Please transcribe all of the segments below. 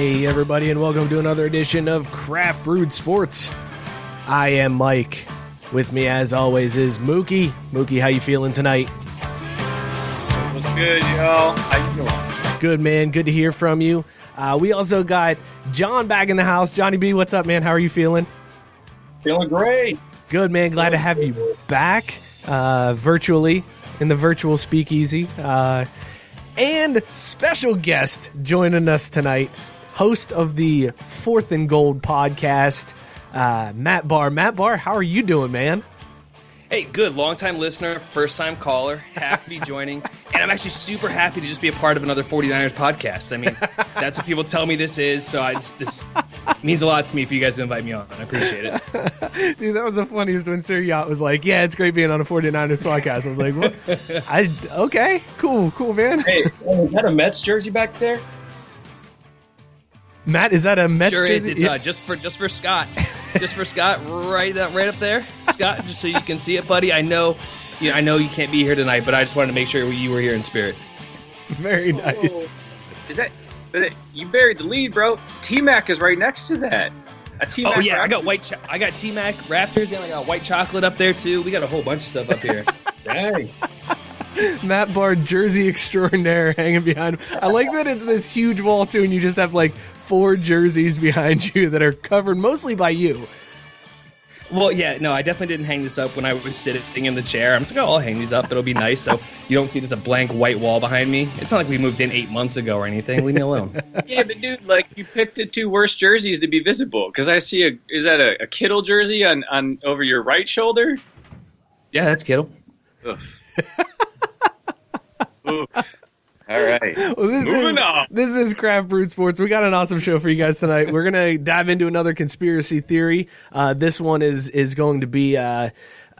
Hey, everybody, and welcome to another edition of Craft Brewed Sports. I am Mike. With me, as always, is Mookie. Mookie, how you feeling tonight? What's good, y'all? How you doing? Good, man. Good to hear from you. Uh, we also got John back in the house. Johnny B, what's up, man? How are you feeling? Feeling great. Good, man. Glad to have you back uh, virtually in the virtual speakeasy. Uh, and special guest joining us tonight, host of the Fourth and Gold podcast, uh, Matt Barr. Matt Barr, how are you doing, man? Hey, good. Long time listener, first time caller. Happy to be joining. And I'm actually super happy to just be a part of another 49ers podcast. I mean, that's what people tell me this is. So I just, this means a lot to me for you guys to invite me on. I appreciate it. Dude, that was the funniest when Sir Yacht was like, Yeah, it's great being on a 49ers podcast. I was like, What? I, okay, cool, cool, man. Hey, is that a Mets jersey back there? Matt, is that a Mets sure is. It's uh, just for just for Scott. just for Scott, right up, right up there, Scott. Just so you can see it, buddy. I know, you know, I know you can't be here tonight, but I just wanted to make sure you were here in spirit. Very nice. Is that? But you buried the lead, bro. T Mac is right next to that. A T Mac. Oh yeah, I got white. Cho- I got T Mac Raptors, and I got white chocolate up there too. We got a whole bunch of stuff up here. Dang. Matt Barr, jersey extraordinaire, hanging behind him. I like that it's this huge wall too, and you just have like four jerseys behind you that are covered mostly by you. Well, yeah, no, I definitely didn't hang this up when I was sitting in the chair. I'm just like, oh, I'll hang these up. It'll be nice. So you don't see just a blank white wall behind me. It's not like we moved in eight months ago or anything. Leave me alone. yeah, but dude, like you picked the two worst jerseys to be visible because I see a is that a, a Kittle jersey on on over your right shoulder? yeah, that's Kittle. All right. Well, this Moving is on. this is Craft Brewed Sports. We got an awesome show for you guys tonight. We're gonna dive into another conspiracy theory. Uh, this one is is going to be. Uh,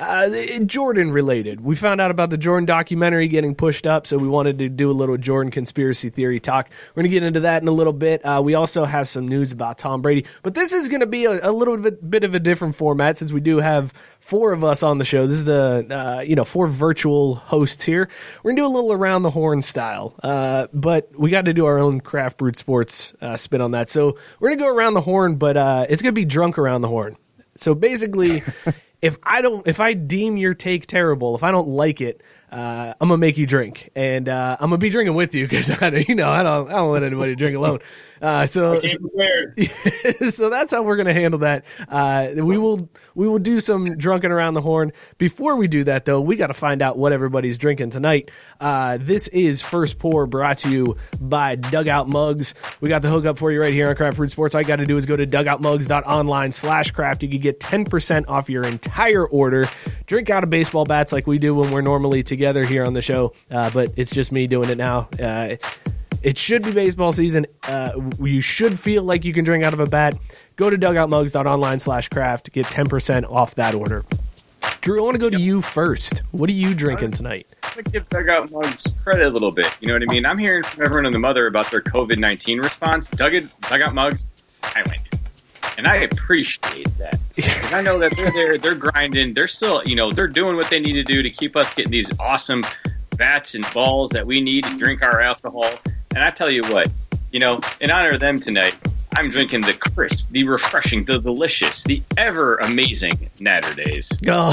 uh, Jordan related. We found out about the Jordan documentary getting pushed up, so we wanted to do a little Jordan conspiracy theory talk. We're going to get into that in a little bit. Uh, we also have some news about Tom Brady, but this is going to be a, a little bit, bit of a different format since we do have four of us on the show. This is the uh, you know four virtual hosts here. We're gonna do a little around the horn style, uh, but we got to do our own craft brewed sports uh, spin on that. So we're gonna go around the horn, but uh, it's gonna be drunk around the horn. So basically, if I don't, if I deem your take terrible, if I don't like it, uh, I'm gonna make you drink, and uh, I'm gonna be drinking with you because I, don't- you know, I don't, I don't let anybody drink alone. Uh, so, so that's how we're gonna handle that. Uh, we will, we will do some drunken around the horn. Before we do that, though, we got to find out what everybody's drinking tonight. Uh, this is First Pour, brought to you by Dugout Mugs. We got the hookup for you right here on Craft Brewed Sports. All you got to do is go to dugoutmugs.online slash craft. You can get 10% off your entire order. Drink out of baseball bats like we do when we're normally together here on the show, uh, but it's just me doing it now. Uh, It should be baseball season. Uh, you should feel like you can drink out of a bat. Go to dugoutmugs.online slash craft. Get 10% off that order. Drew, I want to go to you first. What are you drinking tonight? I'm gonna give Dugout Mugs credit a little bit. You know what I mean? I'm hearing from everyone and the mother about their COVID 19 response. Dugout, Dugout Mugs, silent. And I appreciate that. I know that they're there, they're grinding, they're still, you know, they're doing what they need to do to keep us getting these awesome bats and balls that we need to drink our alcohol. And I tell you what, you know, in honor of them tonight, I'm drinking the crisp, the refreshing, the delicious, the ever amazing Natter Days. Oh,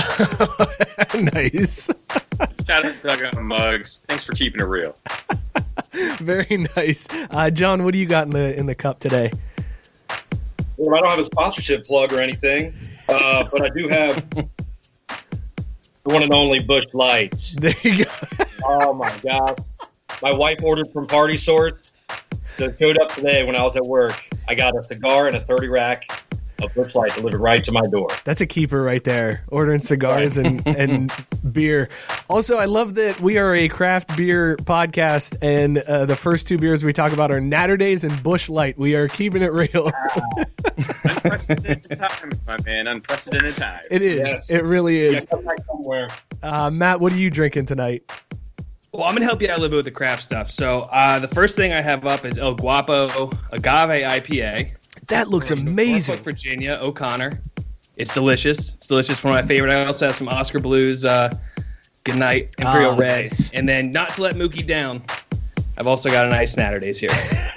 nice. Shout out to Dugout Mugs. Thanks for keeping it real. Very nice. Uh, John, what do you got in the in the cup today? Well, I don't have a sponsorship plug or anything, uh, but I do have the one and only Busch Light. There you go. Oh my god! My wife ordered from Party Source, so it showed up today when I was at work. I got a cigar and a thirty rack of Busch Light delivered right to my door. That's a keeper right there. Ordering cigars and, and beer. Also, I love that we are a craft beer podcast, and uh, the first two beers we talk about are Natter Days and Busch Light. We are keeping it real. Unprecedented times, my man. Unprecedented times. it is. Yes. It really is. come back somewhere. Uh, Matt, what are you drinking tonight? Well, I'm gonna help you out a little bit with the craft stuff. So uh, the first thing I have up is El Guapo Agave IPA. That looks amazing. Norfolk, Virginia, O'Connor. It's delicious. It's delicious. One of my favorite. I also have some Oskar Blues. Uh, Good night, Imperial Oh, Red, nice. and then not to let Mookie down. I've also got a nice Natterdays here,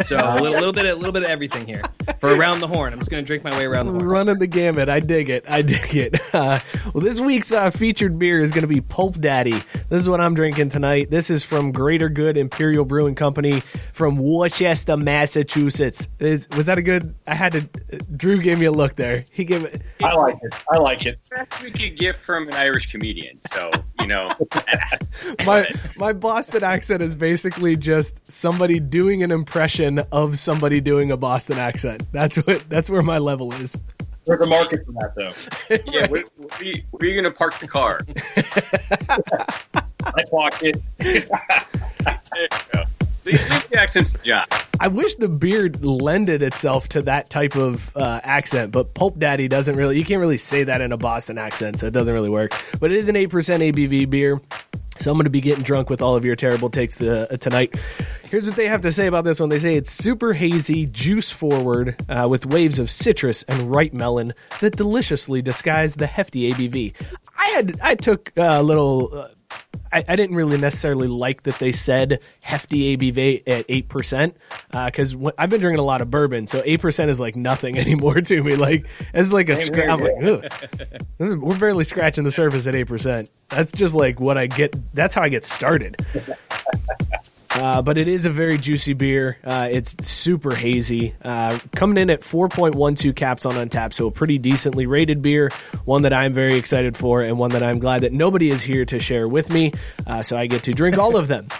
so a little, little bit, a little bit of everything here for around the horn. I'm just gonna drink my way around the horn. Running the gamut. I dig it. I dig it. Uh, well, this week's uh, featured beer is going to be Pulp Daddy. This is what I'm drinking tonight. This is from Greater Good Imperial Brewing Company from Worcester, Massachusetts. Is, was that a good? I had to. Drew gave me a look there. He gave it. I like it. I like it. Best we could get from an Irish comedian. So you know, My my Boston accent is basically just somebody doing an impression of somebody doing a Boston accent. That's what. That's where my level is. There's a market for that, though. yeah. Where, where, you, where you gonna park the car? I clocked it. There you go. Leave leave the accents to John. I wish the beard lended itself to that type of uh, accent, but Pulp Daddy doesn't really. You can't really say that in a Boston accent, so it doesn't really work. But it is an eight percent ABV beer. So I'm going to be getting drunk with all of your terrible takes to, uh, tonight. Here's what they have to say about this one. They say it's super hazy, juice forward, uh, with waves of citrus and ripe melon that deliciously disguise the hefty ABV. I had I took a little. Uh, I, I didn't really necessarily like that they said hefty ABV at eight percent because I've been drinking a lot of bourbon, so eight percent is like nothing anymore to me. Like it's like a scra- I'm like, we're barely scratching the surface at eight percent. That's just like what I get. That's how I get started. Uh, but it is a very juicy beer. Uh, it's super hazy. Uh, coming in at 4.12 caps on Untappd, so a pretty decently rated beer. One that I'm very excited for, and one that I'm glad that nobody is here to share with me. Uh, so I get to drink all of them.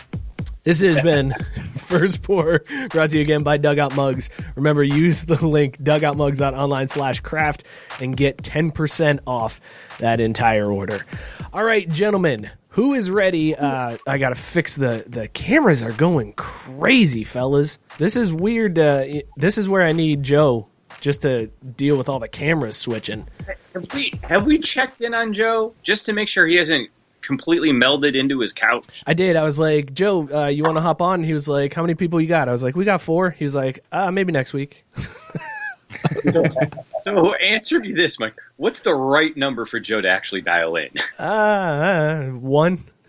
This has been First Pour, brought to you again by Dugout Mugs. Remember, use the link dugoutmugs.online slash craft and get 10% off that entire order. All right, gentlemen, who is ready? Uh, I got to fix the, the cameras are going crazy, fellas. This is weird. Uh, this is where I need Joe just to deal with all the cameras switching. Have we have we checked in on Joe just to make sure he hasn't completely melded into his couch? I did. I was like, Joe, uh, you want to hop on? He was like, How many people you got? I was like, We got four. He was like, uh, Maybe next week. So answer me this, Mike. What's the right number for Joe to actually dial in? Uh, uh one.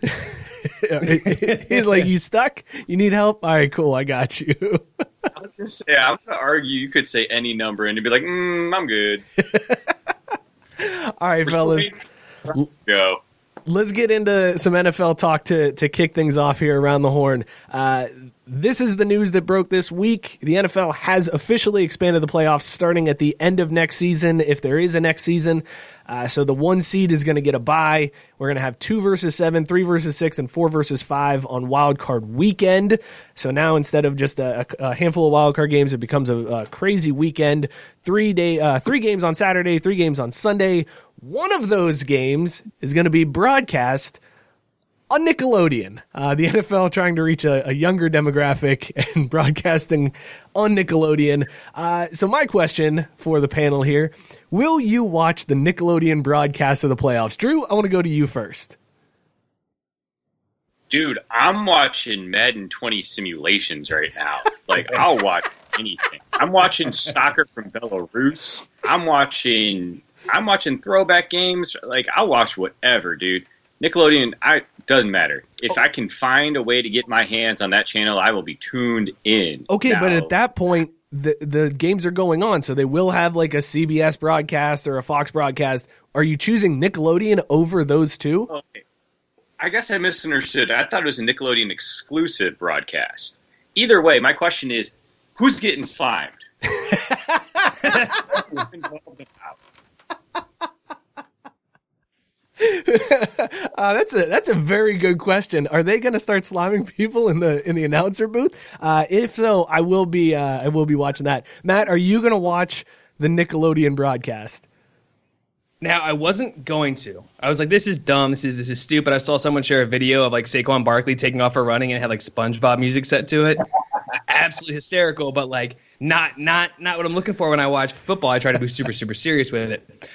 He's like, You stuck? You need help? All right, cool. I got you. yeah, I'm gonna argue. You could say any number and you'd be like, mm, "I'm good." All right, fellas. Go. let's get into some NFL talk to to kick things off here around the horn. Uh, this is the news that broke this week. The NFL has officially expanded the playoffs starting at the end of next season, if there is a next season. Uh, so the one seed is going to get a bye. We're going to have two versus seven, three versus six, and four versus five on wild card weekend. So now instead of just a, a handful of wild card games, it becomes a, a crazy weekend. Three day, uh, three games on Saturday, three games on Sunday. One of those games is going to be broadcast on Nickelodeon. Uh, the NFL trying to reach a, a, younger demographic and broadcasting on Nickelodeon. Uh, so, my question for the panel here Will you watch the Nickelodeon broadcast of the playoffs? Drew, I want to go to you first. Dude, I'm watching Madden 20 simulations right now. Like, I'll watch anything. I'm watching soccer from Belarus. I'm watching. I'm watching throwback games. Like I'll watch whatever, dude. Nickelodeon, I doesn't matter. If oh. I can find a way to get my hands on that channel, I will be tuned in. Okay, now, but at that point, the the games are going on, so they will have like a CBS broadcast or a Fox broadcast. Are you choosing Nickelodeon over those two? Okay. I guess I misunderstood. I thought it was a Nickelodeon exclusive broadcast. Either way, my question is, who's getting slimed? uh, that's a that's a very good question. Are they going to start sliming people in the in the announcer booth? Uh, if so, I will be uh, I will be watching that. Matt, are you going to watch the Nickelodeon broadcast? Now I wasn't going to. I was like, "This is dumb. This is this is stupid." I saw someone share a video of like Saquon Barkley taking off for running and had like SpongeBob music set to it. Absolutely hysterical, but like not not not what I'm looking for when I watch football. I try to be super super serious with it.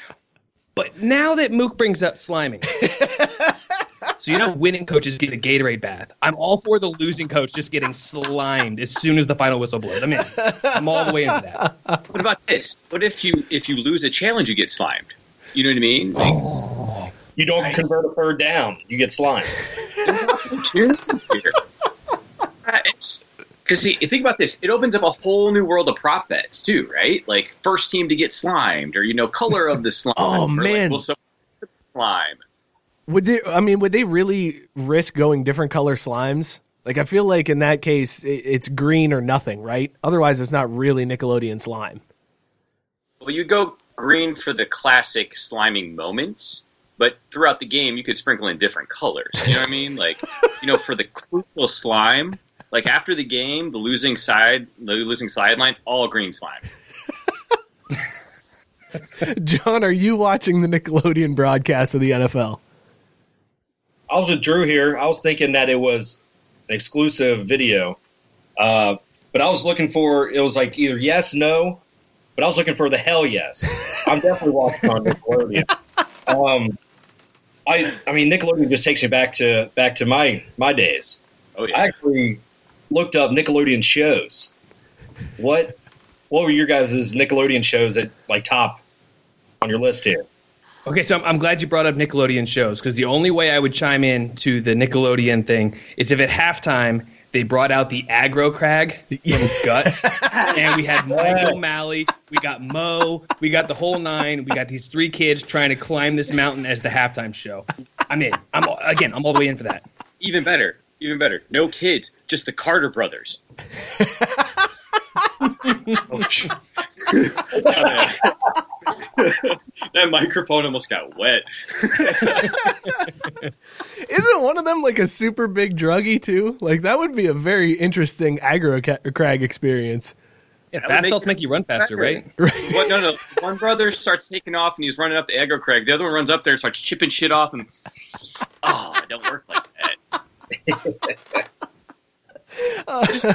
But now that Mook brings up sliming, so you know winning coaches get a Gatorade bath. I'm all for the losing coach just getting slimed as soon as the final whistle blows. I'm in. I'm all the way into that. What about this? What if you if you lose a challenge, you get slimed? You know what I mean? Like, oh, you don't nice. convert a third down, you get slimed. Because see, think about this. It opens up a whole new world of prop bets too, right? Like first team to get slimed, or you know, color of the slime. oh man, like, will slime. Would they? I mean, would they really risk going different color slimes? Like, I feel like in that case, it's green or nothing, right? Otherwise, it's not really Nickelodeon slime. Well, you go green for the classic sliming moments, but throughout the game, you could sprinkle in different colors. You know what I mean? Like, you know, for the crucial slime, like after the game, the losing side, the losing sideline, all green slime. John, are you watching the Nickelodeon broadcast of the NFL? I was with Drew here. I was thinking that it was an exclusive video, uh, but I was looking for it was like either yes, no, but I was looking for the hell yes. I'm definitely watching on Nickelodeon. Um, I I mean Nickelodeon just takes me back to back to my my days. Oh yeah. I actually looked up Nickelodeon shows. What what were your guys' Nickelodeon shows that like top on your list here? Okay, so I'm, I'm glad you brought up Nickelodeon shows because the only way I would chime in to the Nickelodeon thing is if at halftime they brought out the aggro crag from Guts, and we had Michael O'Malley, we got Mo, we got the whole nine, we got these three kids trying to climb this mountain as the halftime show. I'm in. I'm again. I'm all the way in for that. Even better. Even better. No kids, just the Carter brothers. that microphone almost got wet. Isn't one of them like a super big druggie too? Like that would be a very interesting aggro crag experience. Yeah, bath salts make you run faster, right? right. Well, no, no. One brother starts taking off and he's running up the aggro crag. The other one runs up there and starts chipping shit off and oh, it don't work like that uh,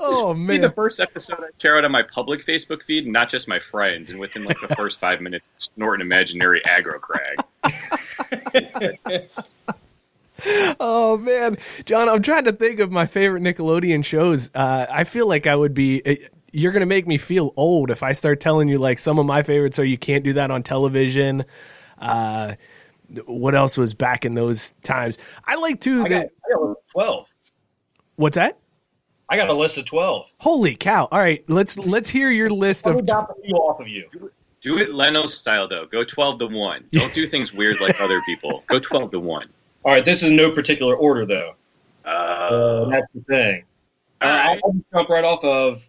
oh man! the first episode I share out on my public Facebook feed, not just my friends. And within like the first five minutes, snort an imaginary aggro crag. oh man, John, I'm trying to think of my favorite Nickelodeon shows. Uh, I feel like I would be. Uh, you're gonna make me feel old if I start telling you like some of my favorites are. You can't do that on television. Uh, what else was back in those times? I like too I that got, I got twelve. What's that? I got a list of twelve. Holy cow! All right, let's let's hear your list of. T- off of you. Do it Leno style though. Go twelve to one. Don't do things weird like other people. Go twelve to one. All right, this is no particular order though. Uh, uh, that's the thing. All right. I'll jump right off of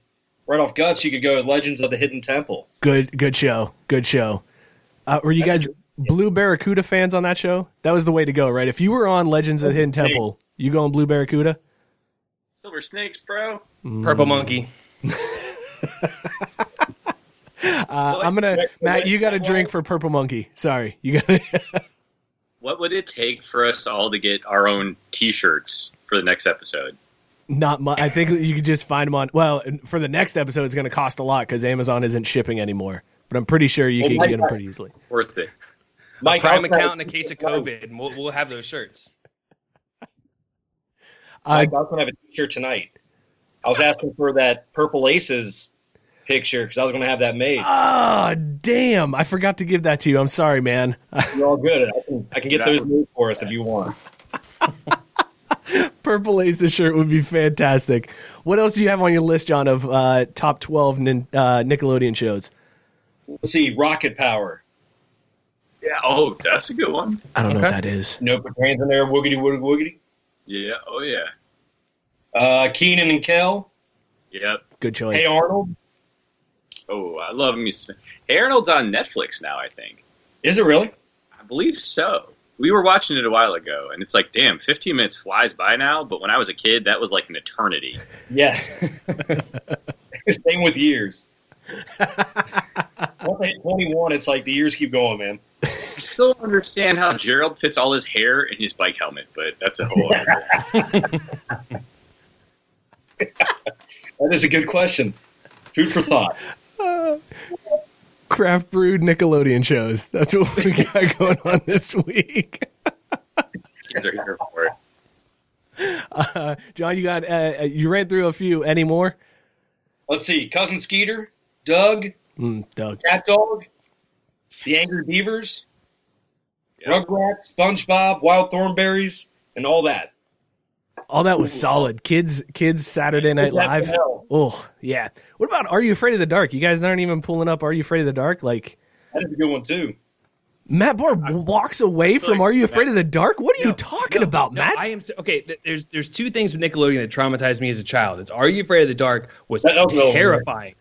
right off guts. You could go Legends of the Hidden Temple. Good, good show. Good show. Uh, were you that's guys? Blue Barracuda fans on that show? That was the way to go, right? If you were on Legends of Hidden Temple, you go on Blue Barracuda? Silver Snakes, bro. Mm. Purple Monkey. uh, I'm gonna Matt. You got a drink for Purple Monkey. Sorry, you got. what what would it take for us all to get our own T-shirts for the next episode? Not much. I think you could just find them on. Well, for the next episode, it's going to cost a lot because Amazon isn't shipping anymore. But I'm pretty sure you Well, can get them pretty easily. Worth it. Mike, Prime I was account in a case of COVID, and we'll, we'll have those shirts. Mike, I was going to have a T-shirt tonight. I was asking for that Purple Aces picture because I was going to have that made. Ah, damn! I forgot to give that to you. I'm sorry, man. You're all good. I can, I can get those made for us if you want. Purple Aces shirt would be fantastic. What else do you have on your list, John, of uh, top 12 nin- uh, Nickelodeon shows? Let's see, Rocket Power. Yeah. Oh, that's a good one. I don't know what that is. No, put hands in there, woogity woogity woogity. Yeah. Oh yeah. Uh, Kenan and Kel. Yep. Good choice. Hey Arnold. Oh, I love me. some- Hey Arnold's on Netflix now. I think. Is it really? I believe so. We were watching it a while ago, and it's like, damn, 15 minutes flies by now. But when I was a kid, that was like an eternity. Yes. Same with years. Once I hit 21, it's like the years keep going, man. I still don't understand how Gerald fits all his hair in his bike helmet, but that's a whole other. That is a good question. Food for thought. Craft brewed Nickelodeon shows. That's what we got going on this week. Kids are here for it. Uh, John, you got uh, you ran through a few. Any more? Let's see. Cousin Skeeter, Doug, Mm, Doug. Cat Dog, The Angry Beavers, Rugrats, SpongeBob, Wild Thornberrys, and all that. All that was solid. Kids, kids, Saturday Night Kids Live. Oh yeah. What about Are You Afraid of the Dark? You guys aren't even pulling up Are You Afraid of the Dark? Like That is a good one too. Matt Barr walks away from Are You Afraid of the Dark? What are you talking about, No, Matt? I am so- okay. There's there's two things with Nickelodeon that traumatized me as a child. It's Are You Afraid of the Dark was That was terrifying.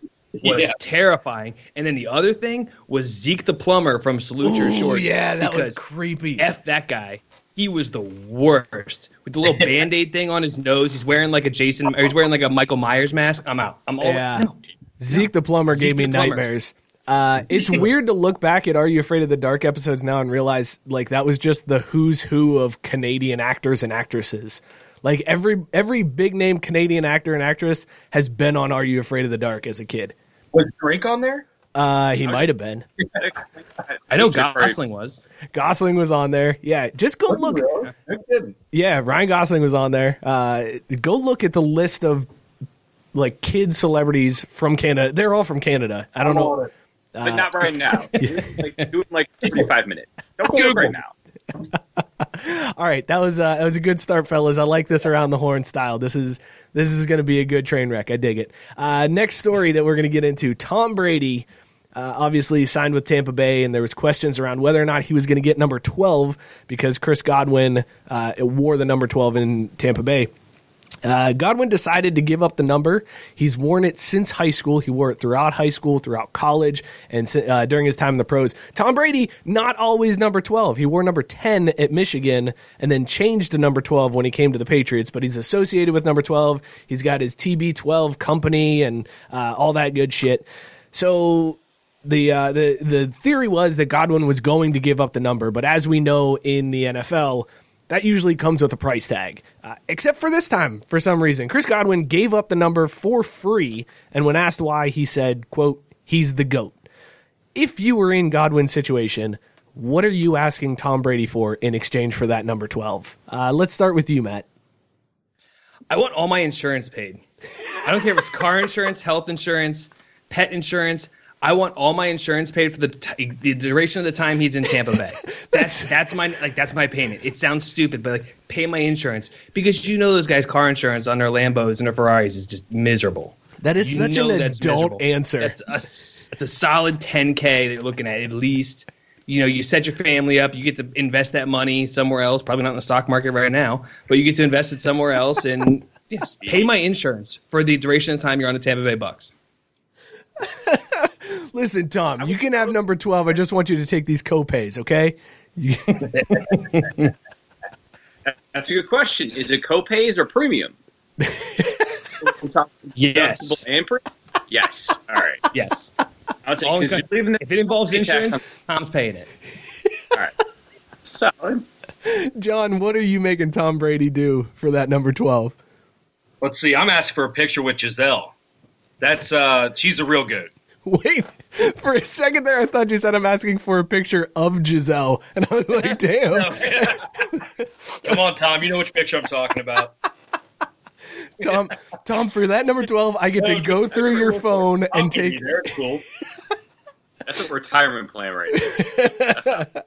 Was Yeah. terrifying. And then the other thing was Zeke the plumber from Salute Your Shorts. yeah, that was creepy. F that guy. He was the worst with the little band aid thing on his nose. He's wearing like a Jason, or he's wearing like a Michael Myers mask. I'm out. I'm all Yeah. no. Zeke the plumber gave me plumber. nightmares. Uh, it's weird to look back at Are You Afraid of the Dark episodes now and realize like that was just the who's who of Canadian actors and actresses. Like every every big name Canadian actor and actress has been on Are You Afraid of the Dark as a kid. Was Drake on there? Uh, he might have been. I know Gosling was. Gosling was on there. Yeah, just go look. Really? No kidding. Yeah, Ryan Gosling was on there. Uh, go look at the list of like kid celebrities from Canada. They're all from Canada. I don't know. on it. But not right now. like, do it in like 45 minutes. Don't do it right now. All right, that was uh, that was a good start, fellas. I like this around the horn style. This is this is going to be a good train wreck. I dig it. Uh, next story that we're going to get into: Tom Brady. Uh, obviously signed with Tampa Bay, and there was questions around whether or not he was going to get number twelve because Chris Godwin uh, wore the number twelve in Tampa Bay. Uh, Godwin decided to give up the number. He's worn it since high school. He wore it throughout high school, throughout college, and uh, during his time in the pros. Tom Brady, not always number 12. He wore number 10 at Michigan and then changed to number 12 when he came to the Patriots, but he's associated with number 12. He's got his TB12 company and uh, all that good shit. So the uh, the the theory was that Godwin was going to give up the number, but as we know in the NFL, that usually comes with a price tag. Uh, except for this time, for some reason, Chris Godwin gave up the number for free, and when asked why, he said, "quote He's the goat." If you were in Godwin's situation, what are you asking Tom Brady for in exchange for that number twelve? Uh, let's start with you, Matt. I want all my insurance paid. I don't care if it's car insurance, health insurance, pet insurance. I want all my insurance paid for the t- the duration of the time he's in Tampa Bay. That's that's my like that's my payment. It sounds stupid, but like pay my insurance because you know those guys' car insurance on their Lambos and their Ferraris is just miserable. That is You such an that's adult miserable. answer. That's a s- it's a solid 10k that you're looking at at least. You know, you set your family up. You get to invest that money somewhere else. Probably not in the stock market right now, but you get to invest it somewhere else and yes, pay my insurance for the duration of time you're on the Tampa Bay Bucks. Listen, Tom, you can have number twelve. I just want you to take these copays, okay? That's a good question. Is it copays or premium? Yes. and pre- yes. All right. Yes. I was All saying, it's 'cause in If it involves insurance, Tom's paying it. All right. Solid. John, what are you making Tom Brady do for that number 12? Let's see. I'm asking for a picture with Gisele. That's uh, she's a real good. Wait, for a second there, I thought you said I'm asking for a picture of Gisele, and I was like, damn. Come on, Tom. You know which picture I'm talking about. Tom, Tom, for that number 12, I get to go through your phone and take. There, cool. That's a retirement plan right there.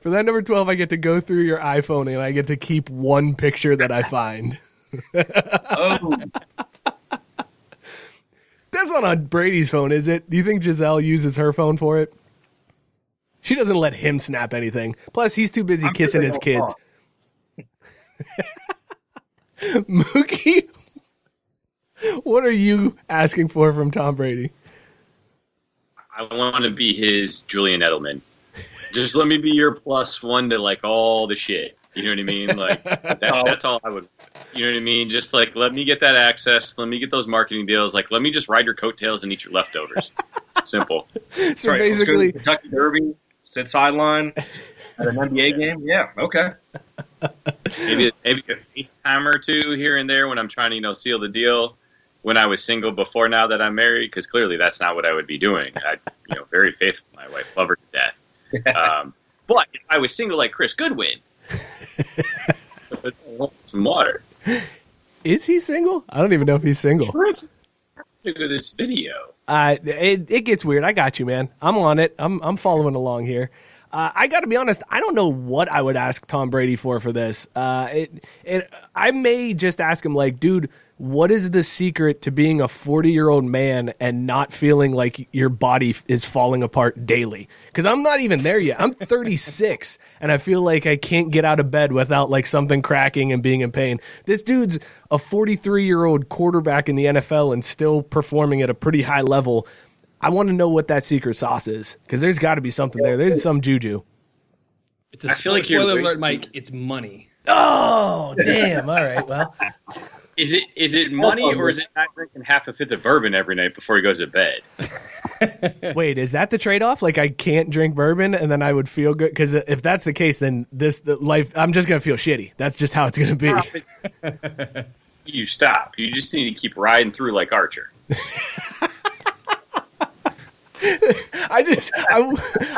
For that number 12, I get to go through your iPhone and I get to keep one picture that I find. Oh, That's not on Brady's phone, is it? Do you think Gisele uses her phone for it? She doesn't let him snap anything. Plus, he's too busy I'm kissing his kids. Mookie, what are you asking for from Tom Brady? I want to be his Julian Edelman. Just let me be your plus one to like all the shit. You know what I mean? Like that, oh. that's all I would. You know what I mean? Just like let me get that access. Let me get those marketing deals. Like let me just ride your coattails and eat your leftovers. Simple. So right. Let's go to basically, the Kentucky Derby, sit sideline at an NBA game. Yeah, okay. Maybe maybe a time or two here and there when I'm trying to you know seal the deal. When I was single before now that I'm married, because clearly that's not what I would be doing. I, you know, very faithful to my wife, love her to death. Um, but if I was single like Chris Godwin, some water. is he single? I don't even know if he's single. Look at this video. Uh, it, it gets weird. I got you, man. I'm on it. I'm I'm following along here. Uh, I got to be honest. I don't know what I would ask Tom Brady for for this. Uh, it, it, I may just ask him like, dude, what is the secret to being a 40 year old man and not feeling like your body is falling apart daily? Because I'm not even there yet. I'm 36 and I feel like I can't get out of bed without like something cracking and being in pain. This dude's a 43 year old quarterback in the NFL and still performing at a pretty high level. I want to know what that secret sauce is because there's got to be something there. There's some juju. It's a I feel like you're spoiler alert, Mike. It's money. Oh, damn. All right. Well, Is it is it money or is it not drinking half a fifth of bourbon every night before he goes to bed? wait, is that the trade off? Like, I can't drink bourbon and then I would feel good? Because if that's the case, then this the life, I'm just going to feel shitty. That's just how it's going to be. You stop. You just need to keep riding through like Archer. I just I,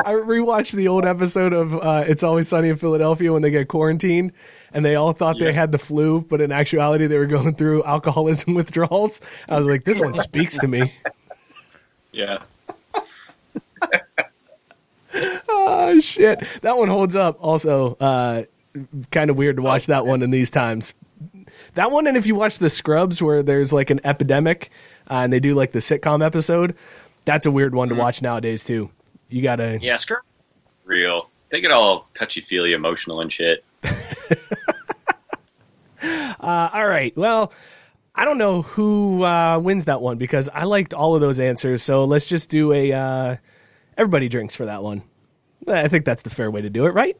I rewatched the old episode of uh, It's Always Sunny in Philadelphia when they get quarantined and they all thought they had the flu, but in actuality they were going through alcoholism withdrawals. I was like, this one speaks to me. Yeah. Oh shit, that one holds up. Also, uh, kind of weird to watch that one in these times. That one, and if you watch the Scrubs, where there's like an epidemic, uh, and they do like the sitcom episode, that's a weird one to watch nowadays too. You gotta, Yeah, skirt. Real. They get all touchy feely, emotional and shit. Uh, all right. Well, I don't know who uh, wins that one because I liked all of those answers. So let's just do a uh, everybody drinks for that one. I think that's the fair way to do it, right?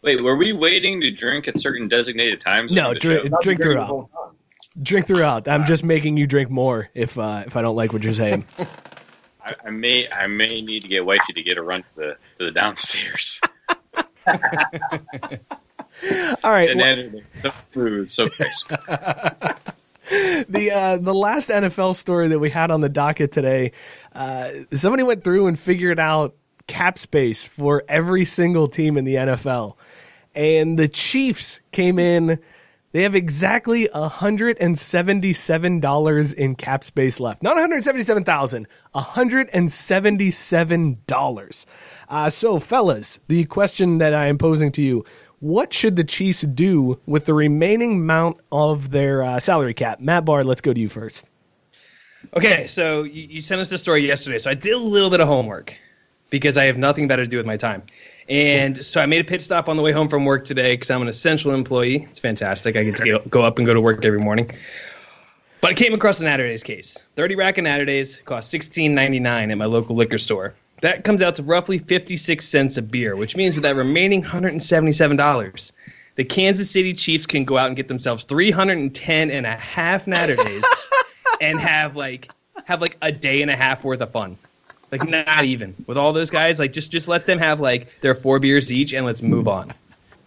Wait, were we waiting to drink at certain designated times? No, of the drink, drink throughout. Drink throughout. I'm just making you drink more if uh, if I don't like what you're saying. I, I may I may need to get wifey to get a run to the to the downstairs. All right. and well- the food so the uh, the last NFL story that we had on the docket today, uh, somebody went through and figured out cap space for every single team in the NFL, and the Chiefs came in. They have exactly hundred and seventy-seven dollars in cap space left. Not one hundred seventy-seven thousand. hundred and seventy-seven dollars. Uh, so, fellas, the question that I am posing to you: What should the Chiefs do with the remaining amount of their uh, salary cap? Matt Barr, let's go to you first. Okay, so you, you sent us the story yesterday, so I did a little bit of homework because I have nothing better to do with my time. And so I made a pit stop on the way home from work today because I'm an essential employee. It's fantastic. I get to go, up and go to work every morning. But I came across an Natterdays case. 30 rack of Natterdays cost $16.99 at my local liquor store. That comes out to roughly 56 cents a beer, which means with that remaining $177, the Kansas City Chiefs can go out and get themselves 310 and a half Natterdays and have like have like a day and a half worth of fun. Like not even with all those guys. Like just just let them have like their four beers each and let's move on.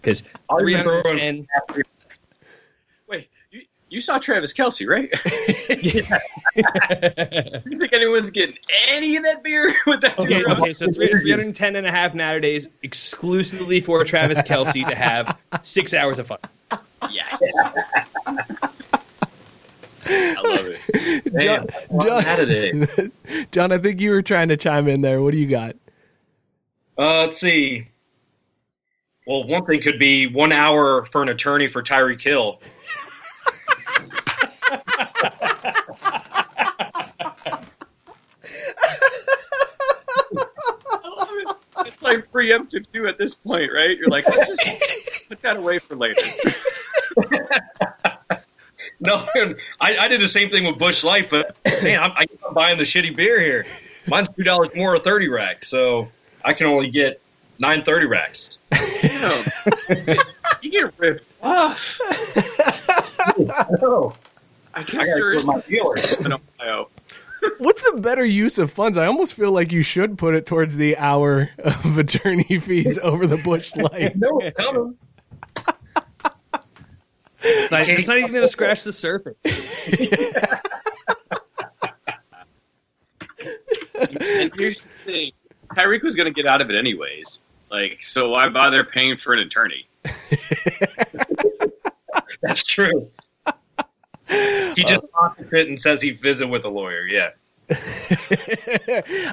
because I'll even throw in 310. Wait, you, you saw Travis Kelce, right? you think anyone's getting any of that beer with that? Okay, dude okay, so 310 and a half Natterdays exclusively for Travis Kelce to have six hours of fun. Yes. I love it. John, Man, John, Saturday. John, I think you were trying to chime in there. What do you got? Uh, let's see. Well, one thing could be one hour for an attorney for Tyreek Hill. It's like preemptive too at this point, right? You're like, let's just put that away for later. No, I, I did the same thing with Busch Light, but man, I'm, I, I'm buying the shitty beer here. Mine's two dollars more a thirty rack, so I can only get nine thirty racks. You, know, you get ripped off. I I guess gotta there go my dealer. in Ohio. What's the better use of funds? I almost feel like you should put it towards the hour of attorney fees over the Busch Light. No, it's coming. It's not, it's not even going to scratch the surface. And here's the thing: Tyreek was going to get out of it anyways. Like, so why bother paying for an attorney? That's true. He just pockets it and says he visit with a lawyer. Yeah.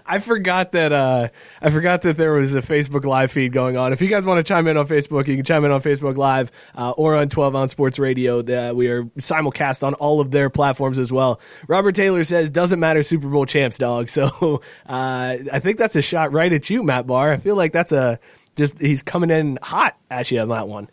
I forgot that uh, I forgot that there was a Facebook live feed going on. If you guys want to chime in on Facebook, you can chime in on Facebook Live uh, or on 12 on Sports Radio. That we are simulcast on all of their platforms as well. Robert Taylor says doesn't matter Super Bowl champs, dog. So uh, I think that's a shot right at you, Matt Barr. I feel like that's a just he's coming in hot at you on that one.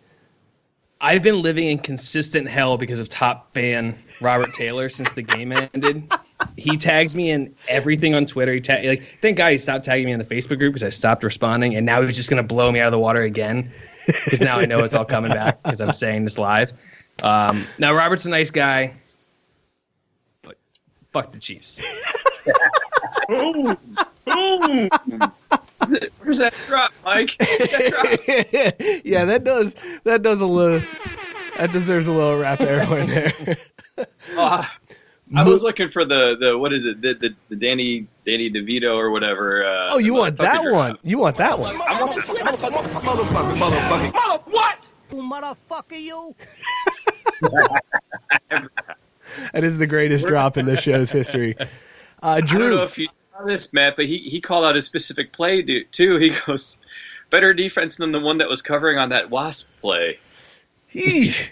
I've been living in consistent hell because of top fan Robert Taylor since the game ended. He tags me in everything on Twitter. He ta- like, thank God he stopped tagging me in the Facebook group because I stopped responding, and now he's just gonna blow me out of the water again because now I know it's all coming back because I'm saying this live. Um, now Robert's a nice guy, but fuck the Chiefs. Boom! Boom! Where's that drop, Mike? That drop. yeah, that does that does a little that deserves a little rap airhorn there. Ah, I was looking for the, the what is it the, the, the Danny Danny DeVito or whatever. Uh, Oh, you want motherfucker that drop. one? You want that one? I want that motherfucker, motherfucker, what? That is the greatest drop in this show's history. Uh, I don't know Drew, if you saw this, Matt, but he, he called out a specific play too. He goes, better defense than the one that was covering on that Wasp play. Eesh.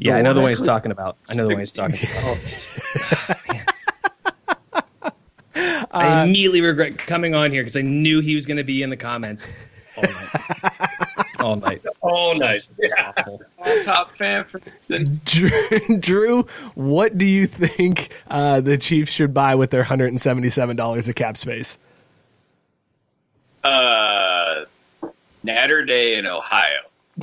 Yeah, I know the one he's talking about. I know the one he's talking about. Uh, I immediately regret coming on here because I knew he was going to be in the comments all night. all night. Oh, nice. Top fan for Drew, Drew, what do you think uh, the Chiefs should buy with their hundred and seventy-seven dollars of cap space? uh, Natter Day in Ohio.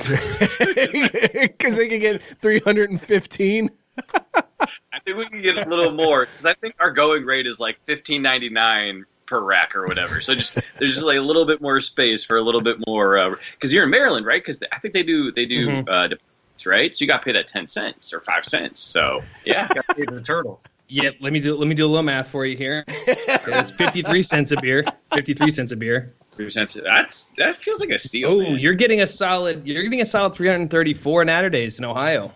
Because they can get three hundred and fifteen. I think we can get a little more because I think our going rate is like fifteen ninety nine per rack or whatever. So just there's just like a little bit more space for a little bit more because you're in Maryland, right? Because I think they do they do Mhm. uh, deposits, right? So you got to pay that ten cents or five cents. So yeah, Got paid the turtle. Yep, let me do let me do a little math for you here. It's fifty three cents a beer. Fifty three cents a beer. three cents. That's that feels like a steal. Oh, man. you're getting a solid. You're getting a solid three hundred thirty four Natterdays in Ohio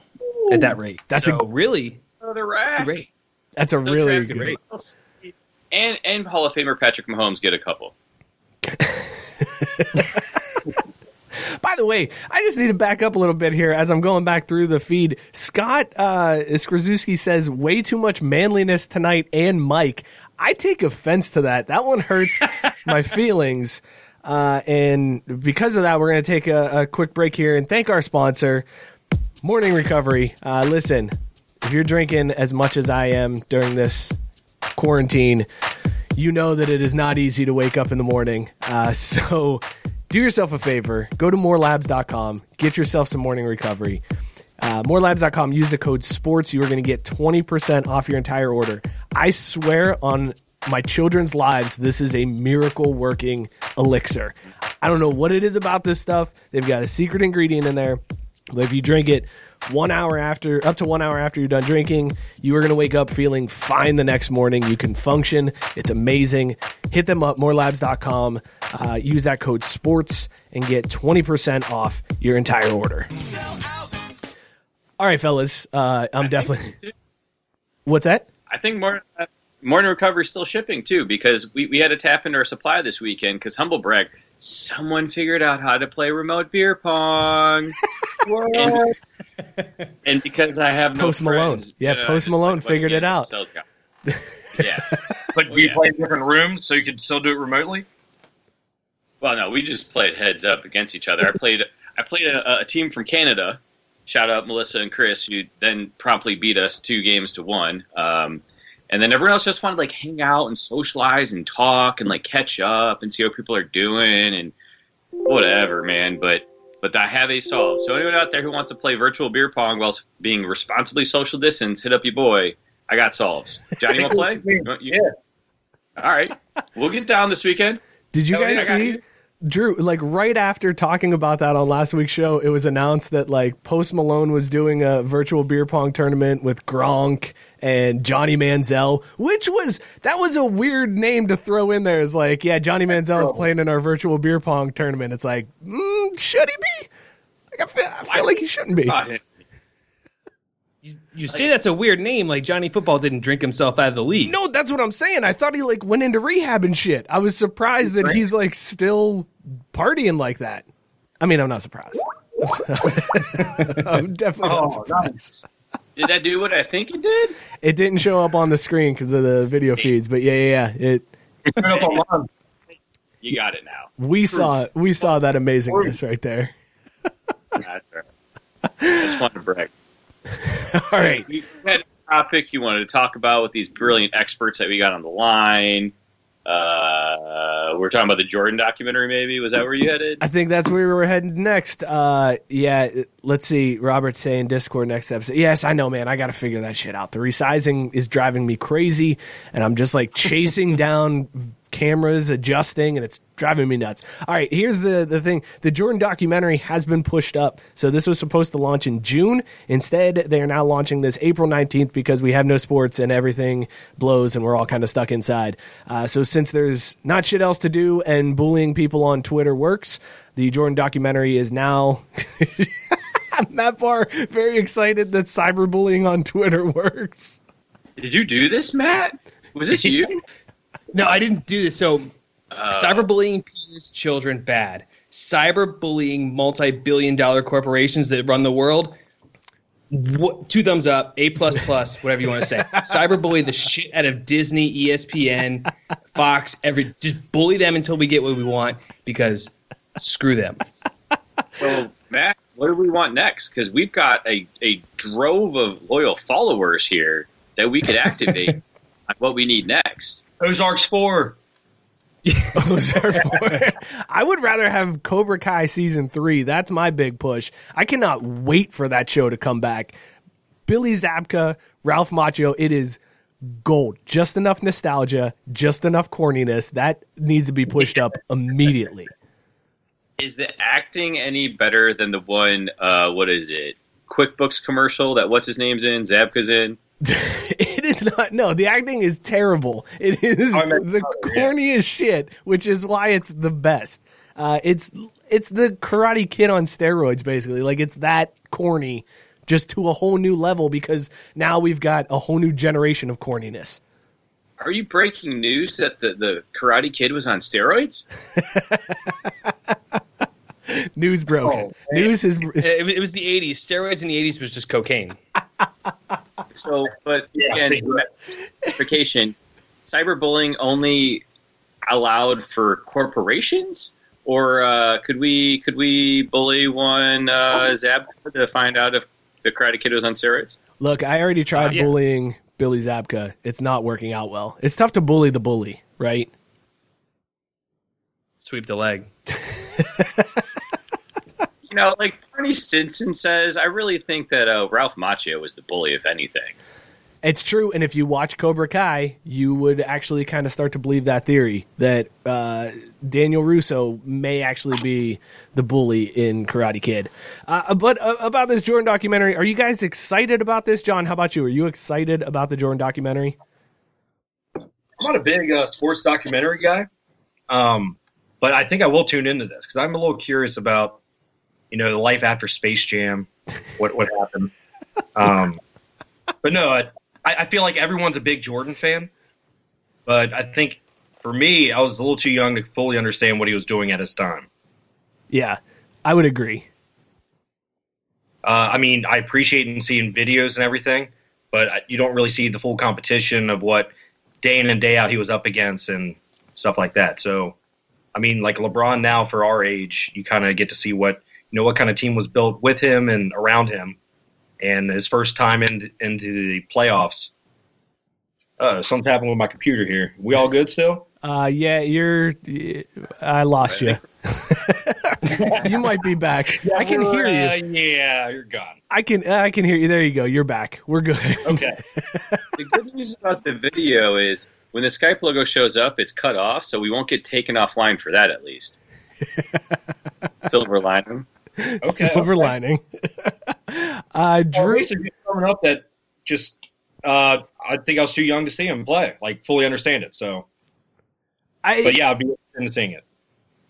at that rate. That's so a- really another rack. great. That's a So really Travis good. rate. And and Hall of Famer Patrick Mahomes get a couple. By the way, I just need to back up a little bit here as I'm going back through the feed. Scott uh, Skrzyzewski says way too much manliness tonight, and Mike. I take offense to that. That one hurts my feelings. Uh, and because of that, we're going to take a, a quick break here and thank our sponsor, Morning Recovery. Uh, listen, if you're drinking as much as I am during this quarantine, you know that it is not easy to wake up in the morning. Uh, so do yourself a favor. Go to morelabs.com. Get yourself some morning recovery. Uh, morelabs.com. Use the code SPORTS. You are going to get 20% off your entire order. I swear on my children's lives, this is a miracle working elixir. I don't know what it is about this stuff. They've got a secret ingredient in there. But if you drink it one hour after, up to one hour after you're done drinking, you are going to wake up feeling fine the next morning. You can function. It's amazing. Hit them up, morelabs.com. Uh, use that code SPORTS and get 20% off your entire order. All right, fellas. Uh, I'm definitely. What's that? I think more uh, Morning Recovery is still shipping too because we, we had to tap into our supply this weekend because humble brag, someone figured out how to play remote beer pong. and, and because I have no Post Malone. friends, Yeah, uh, Post Malone figured it getting out. themselves got- yeah. But do you play in different rooms so you could still do it remotely? Well, no, we just played heads up against each other. I played I played a, a team from Canada. Shout out Melissa and Chris, who then promptly beat us two games to one. Um, and then everyone else just wanted to like hang out and socialize and talk and like catch up and see how people are doing and whatever, man. But but I have a solve. So anyone out there who wants to play virtual beer pong while being responsibly social distance, hit up your boy. I got solves. Johnny, want to play? You want- you- Yeah. All right, we'll get down this weekend. Did you guys see? you. Drew, like right after talking about that on last week's show, it was announced that like Post Malone was doing a virtual beer pong tournament with Gronk and Johnny Manziel, which was that was a weird name to throw in there. It's like, yeah, Johnny Manziel is playing in our virtual beer pong tournament. It's like, mm, should he be? Like, I feel, I feel like he shouldn't be. You, you say that's a weird name, like Johnny Football didn't drink himself out of the league. No, that's what I'm saying. I thought he like went into rehab and shit. I was surprised that he's like still partying like that. I mean, I'm not surprised. I'm definitely not Oh, surprised. Did that do what I think it did? It didn't show up on the screen because of the video feeds, but yeah, yeah, yeah. It it up online. You got it now. we saw we saw that amazingness right there. That's right. I just wanted to brag. All right, You had a topic you wanted to talk about with these brilliant experts that we got on the line. Uh, we're talking about the Jordan documentary, maybe. Was that where you headed? I think that's where we were heading next. Uh, yeah, let's see. Robert saying Discord next episode. Yes, I know, man. I got to figure that shit out. The resizing is driving me crazy, and I'm just like chasing down cameras, adjusting, and it's driving me nuts. All right, here's the the thing: the Jordan documentary has been pushed up. So this was supposed to launch in June. Instead, they are now launching this April 19th because we have no sports and everything blows, and we're all kind of stuck inside. Uh, so since there's not shit else to do and bullying people on Twitter works, the Jordan documentary is now. Matt Barr very excited that cyberbullying on Twitter works. Did you do this, Matt? Was this you? No, I didn't do this. So, Uh, cyberbullying peers, children, bad. Cyberbullying multi-billion-dollar corporations that run the world. What, two thumbs up, A plus plus, whatever you want to say. Cyberbully the shit out of Disney, ESPN, Fox, every just bully them until we get what we want because screw them. So, Matt, what do we want next? Because we've got a, a drove of loyal followers here that we could activate on what we need next. Ozarks 4. Ozark four. I would rather have Cobra Kai season three. That's my big push. I cannot wait for that show to come back. Billy Zabka, Ralph Macchio, it is gold. Just enough nostalgia, just enough corniness. That needs to be pushed up immediately. Is the acting any better than the one, uh, what is it? QuickBooks commercial that what's his name's in, Zabka's in? it is not. No, the acting is terrible. It is I the color, yeah. corniest shit, which is why it's the best. Uh, it's it's the Karate Kid on steroids, basically. Like it's that corny, just to a whole new level because now we've got a whole new generation of corniness. Are you breaking news that the, the Karate Kid was on steroids? News broken. Oh, News is It, it was the '80s. Steroids in the '80s was just cocaine. So, but Yeah, again, big clarification, cyberbullying only allowed for corporations, or uh, could we could we bully one uh, Zab to find out if the Karate Kid was on steroids? look. I already tried Uh, yeah. bullying Billy Zabka. It's not working out well. It's tough to bully the bully, right? Sweep the leg. You know, like Barney Stinson says, I really think that uh, Ralph Macchio was the bully, if anything. It's true, and if you watch Cobra Kai, you would actually kind of start to believe that theory that uh, Daniel LaRusso may actually be the bully in Karate Kid. Uh, but uh, about this Jordan documentary, are you guys excited about this, John? How about you? Are you excited about the Jordan documentary? I'm not a big uh, sports documentary guy, um, but I think I will tune into this because I'm a little curious about, you know, the life after Space Jam, what what happened. Um, but no, I, I feel like everyone's a big Jordan fan, but I think for me, I was a little too young to fully understand what he was doing at his time. Yeah, I would agree. Uh, I mean, I appreciate and seeing videos and everything, but you don't really see the full competition of what day in and day out he was up against and stuff like that. So, I mean, like LeBron now for our age, you kind of get to see what you know what kind of team was built with him and around him, and his first time in, into the playoffs. Uh, something happened with my computer here. We all good still? Uh, yeah, you're. I lost you. you might be back. I can hear Uh, you. yeah, you're gone. I can. I can hear you. There you go. You're back. We're good. Okay. the good news about the video is when the Skype logo shows up, it's cut off, so we won't get taken offline for that at least. Silver lining. Okay, Silver okay. lining. uh, Drew. just coming up that just uh, I think I was too young to see him play, like fully understand it. So, I, but yeah, I'd be interested in seeing it.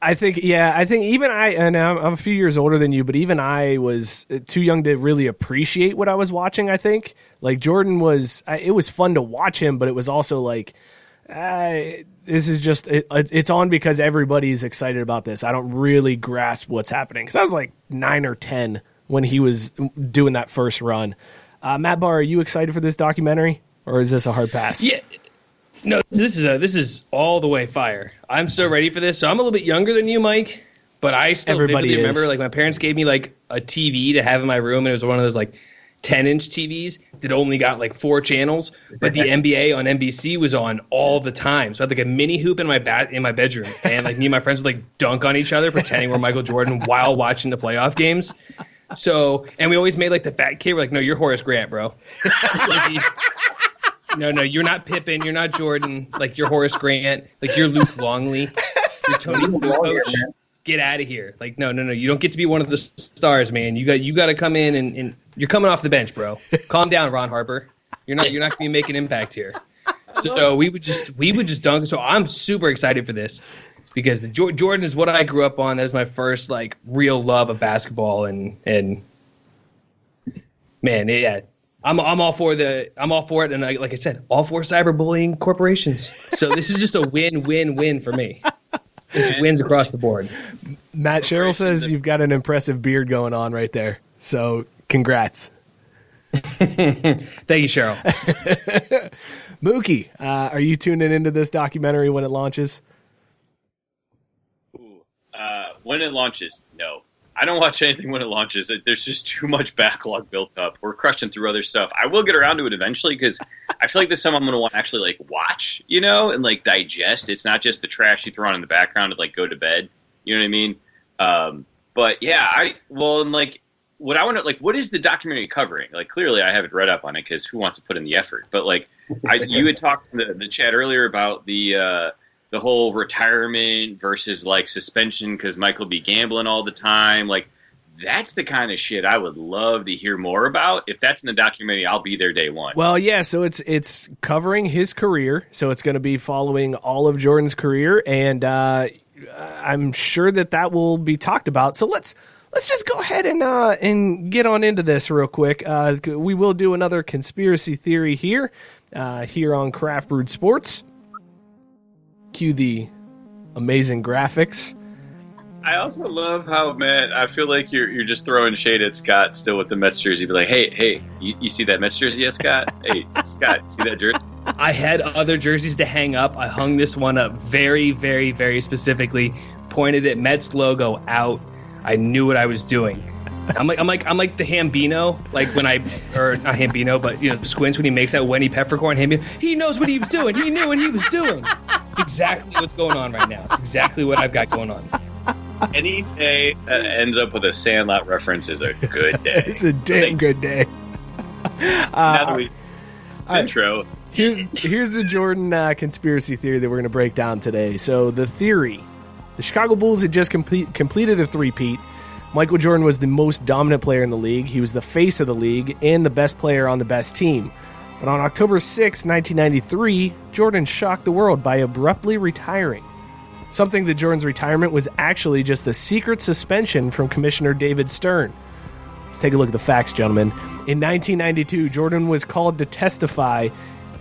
I think, yeah, I think even I, and I'm, I'm a few years older than you, but even I was too young to really appreciate what I was watching. I think, like Jordan was, I, it was fun to watch him, but it was also like, uh, this is just, it, it's on because everybody's excited about this. I don't really grasp what's happening because I was like nine or ten when he was doing that first run. Uh, Matt Barr, are you excited for this documentary, or is this a hard pass? Yeah. No, this is a, this is all the way fire. I'm so ready for this. So I'm a little bit younger than you, Mike, but I still Everybody remember like my parents gave me like a TV to have in my room, and it was one of those like 10 inch TVs that only got like four channels, but the NBA on NBC was on all the time. So I had like a mini hoop in my bat in my bedroom, and like me and my friends would like dunk on each other, pretending we're Michael Jordan while watching the playoff games. So, and we always made like the fat kid. We're like, no, you're Horace Grant, bro. No, no, you're not Pippen. You're not Jordan. Like you're Horace Grant. Like you're Luke Longley. You're Toni Kukoc. Get out of here. Like no, no, no. You don't get to be one of the stars, man. You got you got to come in and, and you're coming off the bench, bro. Calm down, Ron Harper. You're not you're not going to be making impact here. So we would just we would just dunk. So I'm super excited for this because the Jordan is what I grew up on. That was my first like real love of basketball and and man, yeah, I'm I'm all for the I'm all for it, and I, like I said, all for cyberbullying corporations. So this is just a win win win for me. It's wins across the board. Matt Sherrill says you've got an impressive beard going on right there. So congrats. Thank you, Cheryl. Mookie, uh, are you tuning into this documentary when it launches? Uh, when it launches, no. I don't watch anything when it launches. There's just too much backlog built up. We're crushing through other stuff. I will get around to it eventually because I feel like this is something I'm going to want to actually like watch, you know, and like digest. It's not just the trash you throw on in the background to like go to bed. You know what I mean? Um, but yeah, I well, and like what I want to like, what is the documentary covering? Like, clearly, I haven't read up on it because who wants to put in the effort? But like, I, you had talked in the, the chat earlier about the uh, the whole retirement versus like suspension because Michael be gambling all the time. Like, that's the kind of shit I would love to hear more about. If that's in the documentary, I'll be there day one. Well, yeah, so it's it's covering his career, so it's going to be following all of Jordan's career, and uh, I'm sure that that will be talked about. So let's let's just go ahead and uh, and get on into this real quick. Uh, we will do another conspiracy theory here uh, here on Craft Brewed Sports. Cue the amazing graphics. I also love how Matt. I feel like you're you're just throwing shade at Scott still with the Mets jersey. Be like, hey, hey, you, you see that Mets jersey yet, Scott? hey, Scott, see that jersey? I had other jerseys to hang up. I hung this one up very, very, very specifically. Pointed at Mets logo out. I knew what I was doing. I'm like I'm like I'm like the Hambino, like when I or not Hambino, but you know Squints when he makes that Wendy Peppercorn Hambino. He knows what he was doing. He knew what he was doing. It's exactly what's going on right now. It's exactly what I've got going on. Any day that ends up with a Sandlot reference is a good day. it's a damn good day. now that we It's intro. Here's here's the Jordan uh, conspiracy theory that we're going to break down today. So the theory: the Chicago Bulls had just complete, completed a three-peat. Michael Jordan was the most dominant player in the league. He was the face of the league and the best player on the best team. But on October 6, 1993, Jordan shocked the world by abruptly retiring. Something that Jordan's retirement was actually just a secret suspension from Commissioner David Stern. Let's take a look at the facts, gentlemen. In 1992, Jordan was called to testify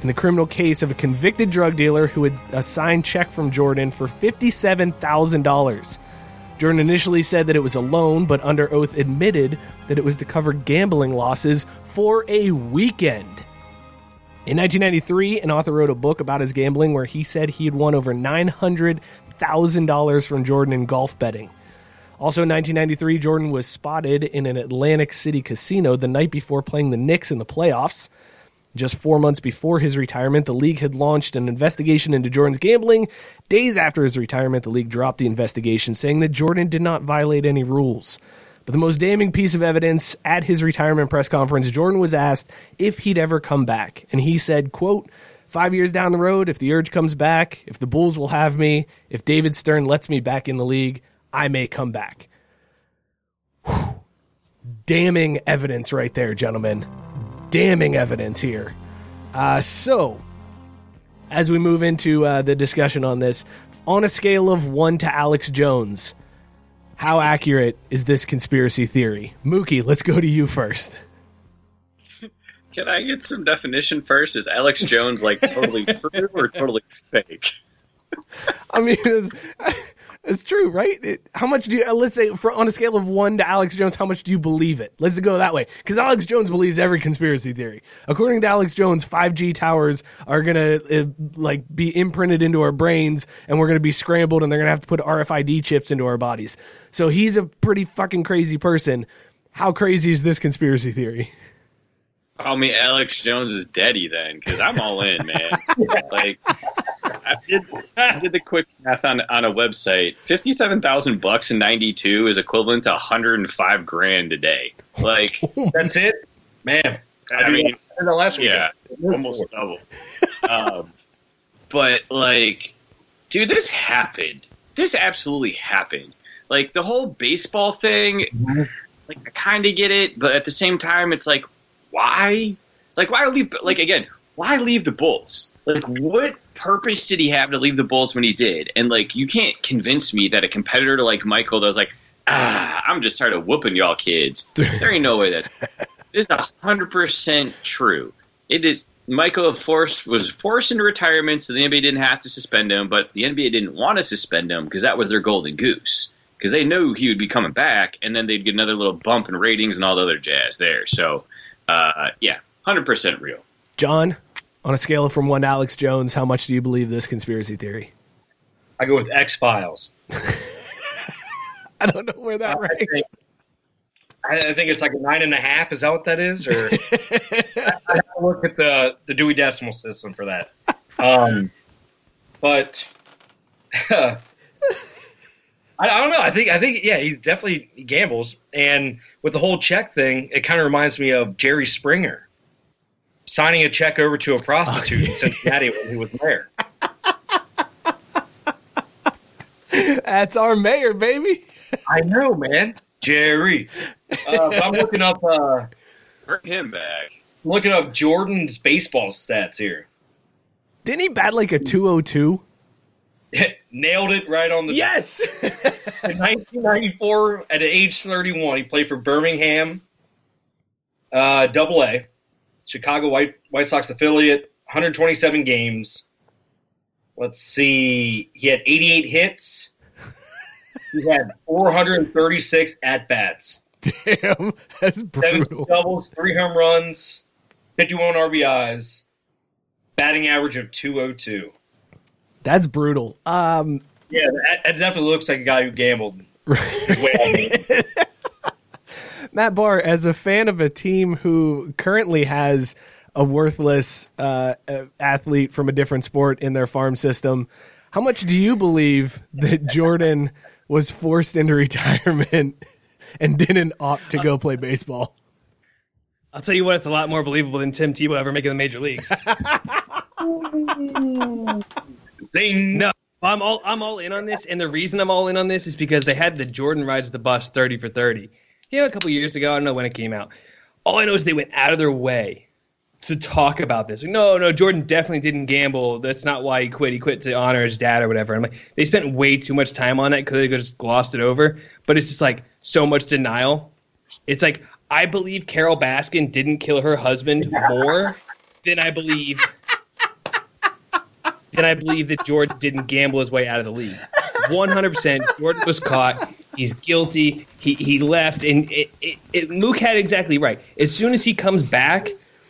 in the criminal case of a convicted drug dealer who had a signed check from Jordan for $57,000. Jordan initially said that it was a loan, but under oath admitted that it was to cover gambling losses for a weekend. In 1993, an author wrote a book about his gambling where he said he had won over $900,000 from Jordan in golf betting. Also in 1993, Jordan was spotted in an Atlantic City casino the night before playing the Knicks in the playoffs. Just four months before his retirement, the league had launched an investigation into Jordan's gambling. Days after his retirement, the league dropped the investigation, saying that Jordan did not violate any rules. But the most damning piece of evidence at his retirement press conference, Jordan was asked if he'd ever come back. And he said, quote, Five years down the road, if the urge comes back, if the Bulls will have me, if David Stern lets me back in the league, I may come back. Whew. Damning evidence right there, gentlemen. Damning evidence here. Uh, so, as we move into uh, the discussion on this, on a scale of one to Alex Jones, how accurate is this conspiracy theory? Mookie, let's go to you first. Can I get some definition first? Is Alex Jones like totally true or totally fake? I mean, it's, true, right? It, how much do you, uh, let's say, for, on a scale of one to Alex Jones, how much do you believe it? Let's go that way. Because Alex Jones believes every conspiracy theory. According to Alex Jones, 5G towers are going to, uh, like, be imprinted into our brains and we're going to be scrambled and they're going to have to put RFID chips into our bodies. So he's a pretty fucking crazy person. How crazy is this conspiracy theory? Call me Alex Jones is daddy then, because I'm all in, man. like, I did, I did the quick math on on a website. Fifty seven thousand bucks in ninety two is equivalent to one hundred and five grand a day. Like, That's it, man. I mean, I did that last week. yeah, almost double. um, but like, dude, this happened. This absolutely happened. Like the whole baseball thing. Like, I kind of get it, but at the same time, it's like, why? Like, why leave? Like again, why leave the Bulls? Like, what purpose did he have to leave the Bulls when he did? And like, you can't convince me that a competitor like Michael that was like, ah, I'm just tired of whooping y'all kids. there ain't no way that's it's a hundred percent true. It is Michael forced was forced into retirement, so the NBA didn't have to suspend him, but the NBA didn't want to suspend him because that was their golden goose. Because they knew he would be coming back, and then they'd get another little bump in ratings and all the other jazz there. So, uh, yeah, hundred percent real. John, on a scale from one to Alex Jones, how much do you believe this conspiracy theory? I go with X Files. I don't know where that I ranks. think, I, I think it's like a nine and a half. Is that what that is? Or I, I have to look at the the Dewey Decimal System for that. Um, but I, I don't know. I think I think yeah, he definitely gambles, and with the whole check thing, it kind of reminds me of Jerry Springer signing a check over to a prostitute in Cincinnati when he was there. That's our mayor, baby. I know, man, Jerry. Uh, I'm looking up uh, Bring him back. looking up Jordan's baseball stats here. Didn't he bat like a 202? Nailed it right on the Yes. In 1994, at age 31, he played for Birmingham, uh, Double A, Chicago White White Sox affiliate. 127 games. Let's see. He had 88 hits. He had 436 at bats, Damn, that's seven brutal. doubles, three home runs, 51 RBIs, batting average of 202. That's brutal. Um, Yeah, that, that definitely looks like a guy who gambled. His way out of it. Matt Barr, as a fan of a team who currently has a worthless uh, uh, athlete from a different sport in their farm system, how much do you believe that Jordan was forced into retirement and didn't opt to go play baseball? I'll tell you what, it's a lot more believable than Tim Tebow ever making the major leagues. Zing. No, I'm all I'm all in on this, and the reason I'm all in on this is because they had the Jordan rides the bus 30 for 30. You know, a couple years ago, I don't know when it came out. All I know is they went out of their way to talk about this. No, no, Jordan definitely didn't gamble. That's not why he quit. He quit to honor his dad or whatever. I'm like, they spent way too much time on it because they just glossed it over. But it's just like so much denial. It's like I believe Carole Baskin didn't kill her husband more than I believe than I believe that Jordan didn't gamble his way out of the league. 100% Jordan was caught. He's guilty. He he left, and it, it, it, Mook had exactly right. As soon as he comes back,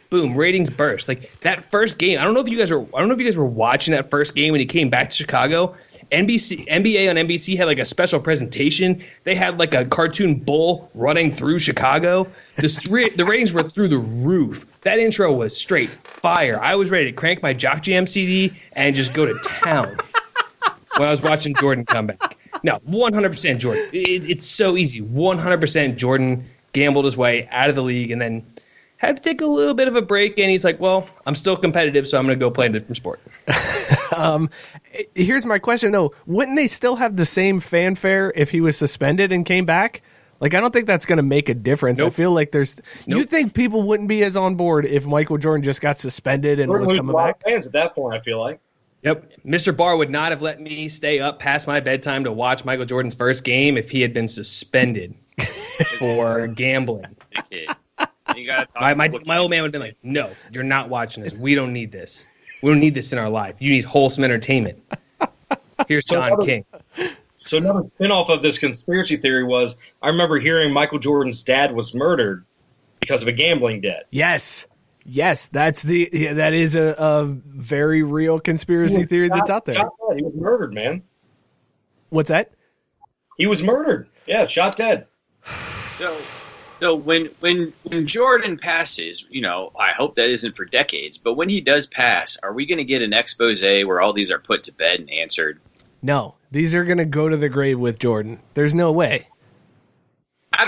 boom, ratings burst. Like that first game. I don't know if you guys were. I don't know if you guys were watching that first game when he came back to Chicago. NBC NBA on NBC had like a special presentation. They had like a cartoon bull running through Chicago. The the ratings were through the roof. That intro was straight fire. I was ready to crank my Jock Jam CD and just go to town when I was watching Jordan come back. No, 100% Jordan. It, it's so easy. 100% Jordan gambled his way out of the league and then had to take a little bit of a break. And he's like, well, I'm still competitive, so I'm going to go play a different sport. um, here's my question, though. Wouldn't they still have the same fanfare if he was suspended and came back? Like, I don't think that's going to make a difference. Nope. I feel like there's. Nope. You think people wouldn't be as on board if Michael Jordan just got suspended and was coming back? Fans at that point, I feel like. Yep. Mr. Barr would not have let me stay up past my bedtime to watch Michael Jordan's first game if he had been suspended for gambling. My, my, my old man would have been like, no, you're not watching this. We don't need this. We don't need this in our life. You need wholesome entertainment. Here's John King. So another spinoff of this conspiracy theory was I remember hearing Michael Jordan's dad was murdered because of a gambling debt. Yes. Yes, that's the yeah, that is a, a very real conspiracy theory that's out there. He was murdered, man. What's that? He was murdered. Yeah, shot dead. So, so when when when Jordan passes, you know, I hope that isn't for decades, but when he does pass, are we going to get an expose where all these are put to bed and answered? No, these are going to go to the grave with Jordan. There's no way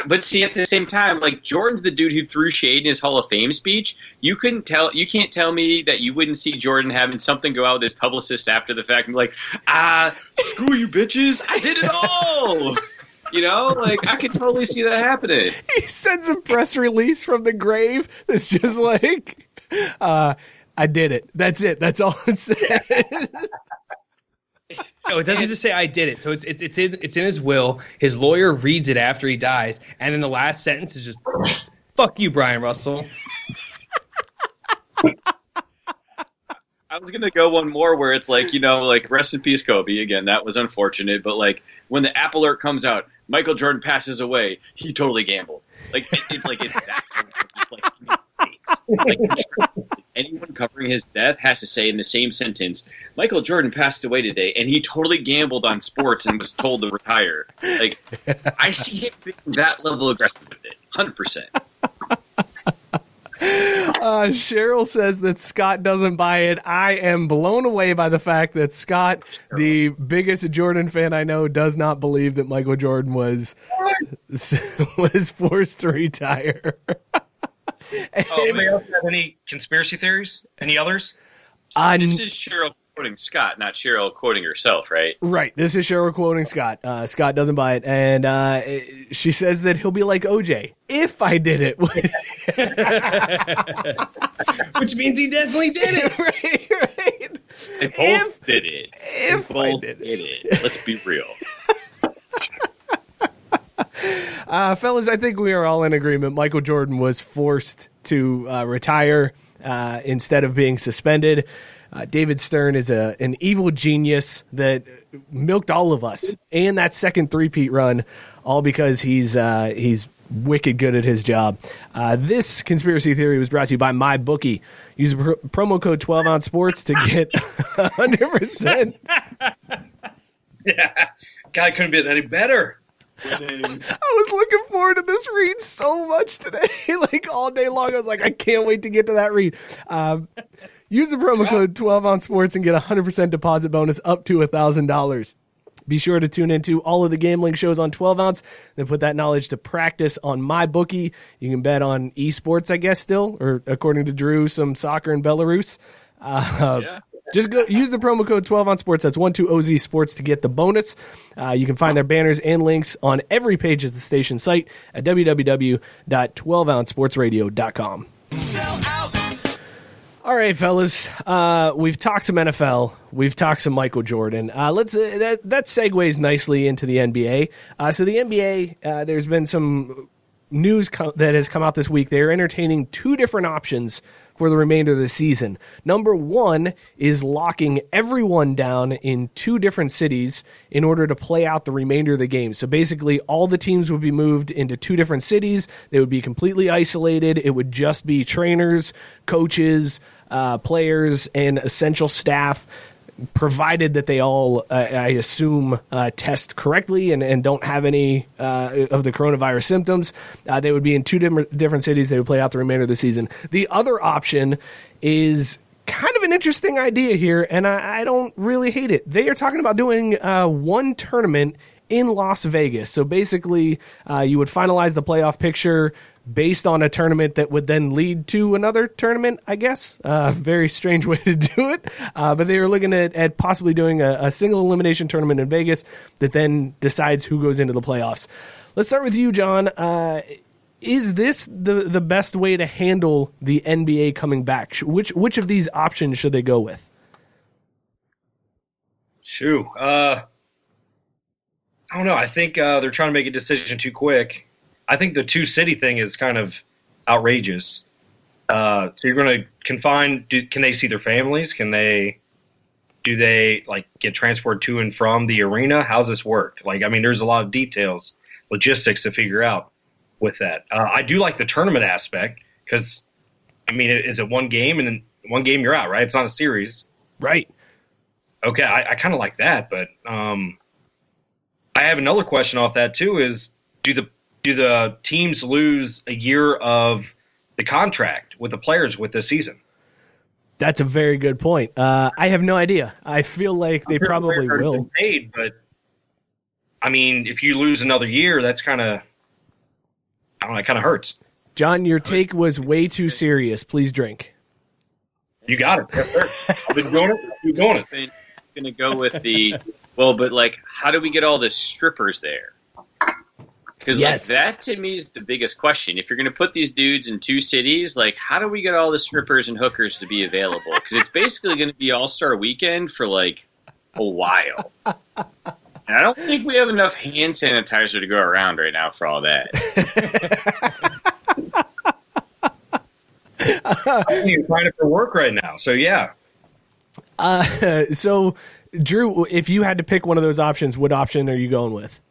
but see, at the same time, like Jordan's the dude who threw shade in his Hall of Fame speech. You couldn't tell, you can't tell me that you wouldn't see Jordan having something go out with his publicist after the fact and be like, ah, screw you bitches, I did it all. You know, like I could totally see that happening. He sends a press release from the grave that's just like, uh, I did it. That's it. That's all it says. No, it doesn't just say I did it. So it's it's it's in, it's in his will. His lawyer reads it after he dies, and then the last sentence is just "fuck you, Bryon Russell." I was gonna go one more where it's like you know like rest in peace Kobe again that was unfortunate but like when the app alert comes out Michael Jordan passes away he totally gambled like it, it like it's that like anyone covering his death has to say in the same sentence, Michael Jordan passed away today, and he totally gambled on sports and was told to retire. Like, I see him being that level aggressive with it, hundred percent. Uh, Cheryl says that Scott doesn't buy it. I am blown away by the fact that Scott, the biggest Jordan fan I know, does not believe that Michael Jordan was was forced to retire. oh, anybody else have any conspiracy theories? Any others? Uh, this is Cheryl quoting Scott, not Cheryl quoting herself, right? Right. This is Cheryl quoting Scott. Uh, Scott doesn't buy it, and uh, she says that he'll be like OJ if I did it, which means he definitely did it. right, right. They both if, did it. If they both I did it. it. Let's be real. Uh, fellas, I think we are all in agreement. Michael Jordan was forced to uh, retire uh, instead of being suspended. Uh, David Stern is a an evil genius that milked all of us and that second three-peat run, all because he's uh, he's wicked good at his job. Uh, this conspiracy theory was brought to you by my bookie. Use pr- promo code 12 ounce sports to get 100%. yeah, guy couldn't be any better. I was looking forward to this read so much today, like all day long. I was like, I can't wait to get to that read. Um, use the promo code 12 on sports and get a 100% deposit bonus up to $1,000. Be sure to tune into all of the gambling shows on 12 ounce, then put that knowledge to practice on my bookie. You can bet on esports, I guess, still, or according to Drew, some soccer in Belarus. Uh, yeah. Just go use the promo code 12 on sports. That's 12OZ sports to get the bonus. Uh, you can find their banners and links on every page of the station site at www.12ouncesportsradio.com. Sell out. All right, fellas. Uh, we've talked some NFL. We've talked some Michael Jordan. Uh, let's uh, that that segues nicely into the NBA. Uh, so the NBA, uh, there's been some news co- that has come out this week. They're entertaining two different options for the remainder of the season. Number one is locking everyone down in two different cities in order to play out the remainder of the game. So basically, all the teams would be moved into two different cities. They would be completely isolated. It would just be trainers, coaches, uh, players, and essential staff provided that they all, uh, I assume, uh, test correctly and, and don't have any uh, of the coronavirus symptoms, uh, they would be in two different, cities. They would play out the remainder of the season. The other option is kind of an interesting idea here, and I, I don't really hate it. They are talking about doing uh, one tournament in Las Vegas. So basically, uh, you would finalize the playoff picture based on a tournament that would then lead to another tournament, I guess. Uh, very strange way to do it. Uh, but they were looking at, at possibly doing a, a, single elimination tournament in Vegas that then decides who goes into the playoffs. Let's start with you, John. Uh, is this the, the best way to handle the NBA coming back? Which which of these options should they go with? Shoo. Uh, I don't know. I think uh, they're trying to make a decision too quick. I think the two city thing is kind of outrageous. Uh, so you're going to confine? Do, can they see their families? Can they? Do they like get transported to and from the arena? How's this work? Like, I mean, there's a lot of details, logistics to figure out with that. Uh, I do like the tournament aspect because, I mean, it, is it one game and then one game you're out, right? It's not a series, right? Okay, I, I kind of like that, but um, I have another question off that too. Is do the do the teams lose a year of the contract with the players with this season? That's a very good point. Uh, I have no idea. I feel like they probably will. Paid, but I mean, if you lose another year, that's kind of I don't know. It kind of hurts. John, your take was way too serious. Please drink. You got it. Yes, sir. I've been doing it. You're doing it. I'm gonna go with the well, but like, how do we get all the strippers there? Because yes. like that to me is the biggest question. If you're going to put these dudes in two cities, like how do we get all the strippers and hookers to be available? Because it's basically going to be All Star Weekend for like a while. And I don't think we have enough hand sanitizer to go around right now for all that. you're trying it for work right now, so yeah. Uh, so, Drew, if you had to pick one of those options, what option are you going with?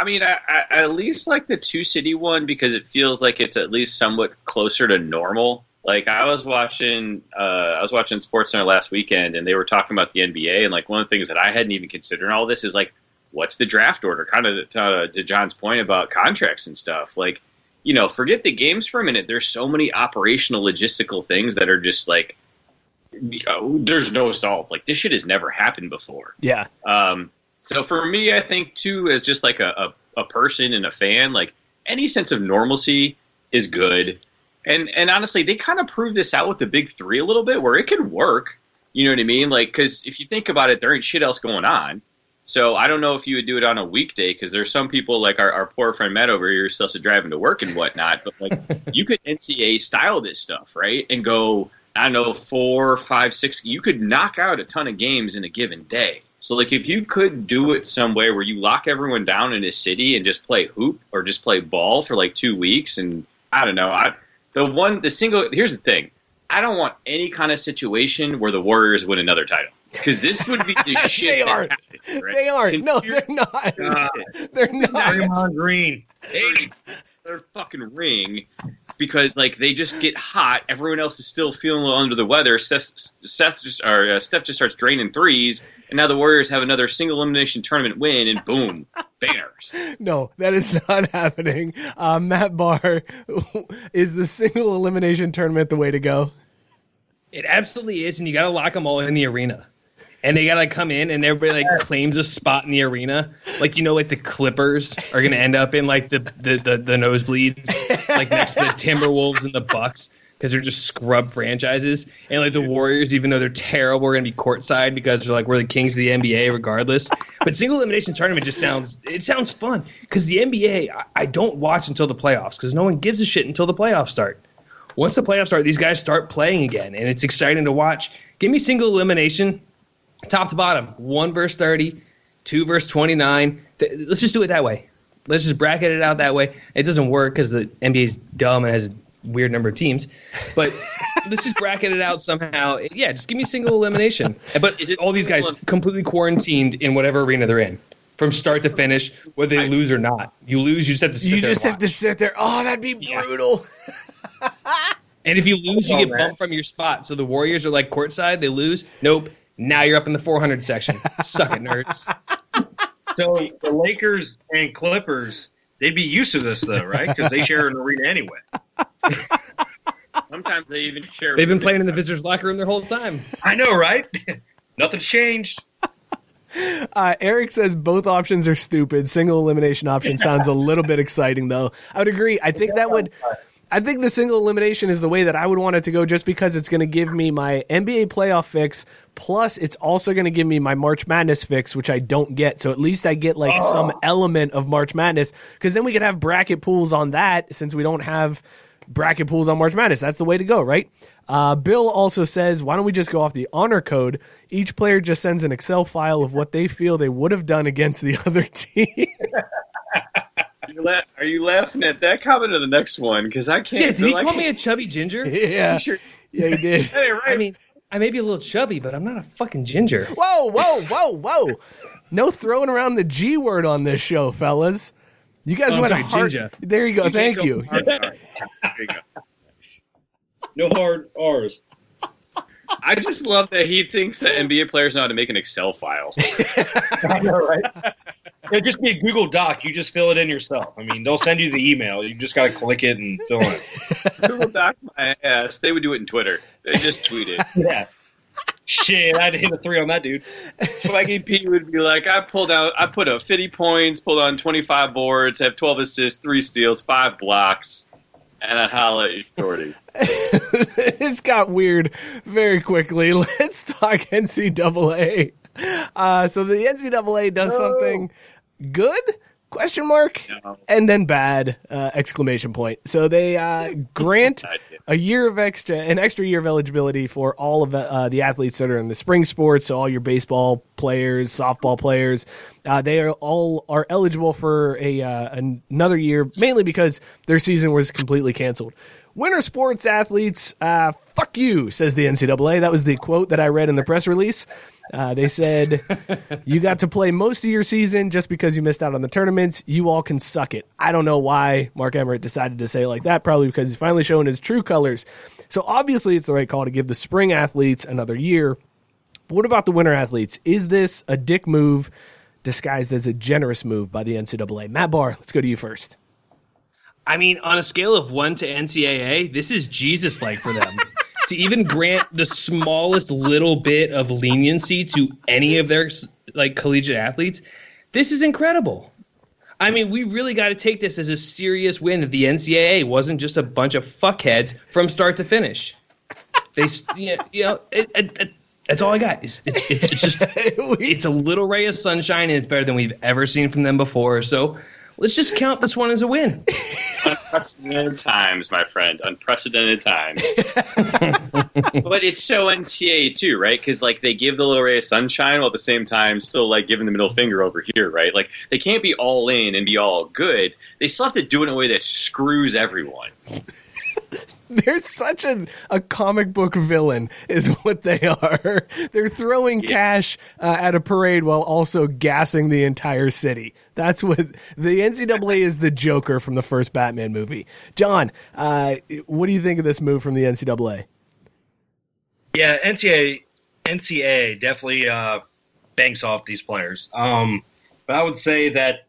I mean, I, I, at least like the two city one because it feels like it's at least somewhat closer to normal. Like I was watching, uh, I was watching SportsCenter last weekend, and they were talking about the NBA, and like one of the things that I hadn't even considered in all this is like, what's the draft order? Kind of to, uh, to John's point about contracts and stuff. Like, you know, forget the games for a minute. There's so many operational, logistical things that are just like, you know, there's no solve. Like this shit has never happened before. Yeah. Um, so for me, I think too, as just like a, a, a person and a fan, like any sense of normalcy is good. And and honestly, they kind of proved this out with the big three a little bit, where it could work. You know what I mean? Like, because if you think about it, there ain't shit else going on. So I don't know if you would do it on a weekday because there's some people like our, our poor friend Matt over here still driving to work and whatnot. But like, you could NCAA style this stuff, right? And go, I don't know, four, five, six. You could knock out a ton of games in a given day. So like if you could do it some way where you lock everyone down in a city and just play hoop or just play ball for like two weeks and I don't know, I the one the single here's the thing. I don't want any kind of situation where the Warriors win another title. Because this would be the shit. they aren't. Happened, right? They aren't. No, they're not. Uh, they're not. Draymond Green. Hey, their fucking ring because like they just get hot. Everyone else is still feeling a little under the weather. Seth, Seth just or uh, Steph just starts draining threes, and now the Warriors have another single elimination tournament win, and boom, banners. No, that is not happening. Uh, Matt Barr is the single elimination tournament the way to go. It absolutely is, and you got to lock them all in the arena. And they gotta come in and everybody like claims a spot in the arena. Like you know, like the Clippers are gonna end up in like the the the, the nosebleeds, like next to the Timberwolves and the Bucks because they're just scrub franchises. And like the Warriors, even though they're terrible, are gonna be courtside because they're like we're the kings of the NBA regardless. But single elimination tournament just sounds it sounds fun because the NBA I, I don't watch until the playoffs because no one gives a shit until the playoffs start. Once the playoffs start, these guys start playing again, and it's exciting to watch. Give me single elimination top to bottom, one verse 30, two verse 29. Th- Let's just do it that way. Let's just bracket it out that way. It doesn't work because the NBA is dumb and has a weird number of teams. But let's just bracket it out somehow. Yeah, just give me single elimination. But is it all these guys completely quarantined in whatever arena they're in? From start to finish, whether they lose or not. You lose, you just have to sit You there just have to sit there. Oh, that'd be brutal. And if you lose, you oh, get man. bumped from your spot. So the Warriors are like courtside, they lose. Nope. Now you're up in the 400 section. Suck it, nerds. So the Lakers and Clippers, they'd be used to this though, right? Because they share an arena anyway. Sometimes they even share. They've been playing in the visitors' locker room their whole time. I know, right? Nothing's changed. Uh, Eric says both options are stupid. Single elimination option sounds a little bit exciting, though. I would agree. I think that would. I think the single elimination is the way that I would want it to go, just because it's going to give me my NBA playoff fix. Plus, it's also going to give me my March Madness fix, which I don't get. So at least I get like some element of March Madness, because then we could have bracket pools on that. Since we don't have bracket pools on March Madness, that's the way to go, right? Uh, Bill also says, why don't we just go off the honor code? Each player just sends an Excel file of what they feel they would have done against the other team. Are you, la- are you laughing at that comment or the next one? Because I can't. Yeah, did he like- call me a chubby ginger? yeah, Sure. yeah, he did. Hey, right. I mean, I may be a little chubby, but I'm not a fucking ginger. Whoa, whoa, whoa, whoa! No throwing around the G word on this show, fellas. You guys Oh, I'm went sorry, hard. ginger. There you go. You Thank go you. hard. There you go. No hard R's. I just love that he thinks that NBA players know how to make an Excel file. I know, right? It'd just be a Google Doc. You just fill it in yourself. I mean, they'll send you the email. You just got to click it and fill it. Google Doc my ass. They would do it in Twitter. They just tweet it. Yeah. Shit, I'd hit a three on that dude. Swaggy P would be like, I pulled out, I put up 50 points, pulled on 25 boards, have 12 assists, three steals, five blocks, and I'd holla at you, Shorty. this got weird very quickly. Let's talk NCAA. Uh, so the NCAA does something good? Question mark No. and then bad uh, exclamation point. So they uh, grant a year of extra, an extra year of eligibility for all of uh, the athletes that are in the spring sports. So all your baseball players, softball players, uh, they are all are eligible for a uh, another year, mainly because their season was completely canceled. Winter sports athletes, uh, fuck you, says the NCAA. That was the quote that I read in the press release. Uh, they said, You got to play most of your season just because you missed out on the tournaments. You all can suck it. I don't know why Mark Emmert decided to say like that, probably because he's finally showing his true colors. So obviously, it's the right call to give the spring athletes another year. But what about the winter athletes? Is this a dick move disguised as a generous move by the NCAA? Matt Barr, let's go to you first. I mean, on a scale of one to NCAA, this is Jesus like for them. To even grant the smallest little bit of leniency to any of their like collegiate athletes, this is incredible. I mean, we really got to take this as a serious win that the NCAA wasn't just a bunch of fuckheads from start to finish. They, s- you know, you know it, it, it, that's all I got. It's, it's, it's, it's just it's a little ray of sunshine, and it's better than we've ever seen from them before. So let's just count this one as a win. Unprecedented times, my friend. Unprecedented times. but it's so NCAA too, right? Because like they give the little ray of sunshine while at the same time still like giving the middle finger over here, right? Like they can't be all in and be all good. They still have to do it in a way that screws everyone. They're such a, a comic book villain, is what they are. They're throwing cash uh, at a parade while also gassing the entire city. That's what the NCAA is the Joker from the first Batman movie. John, uh, what do you think of this move from the NCAA? Yeah, NCAA NCAA definitely uh, banks off these players. Um, but I would say that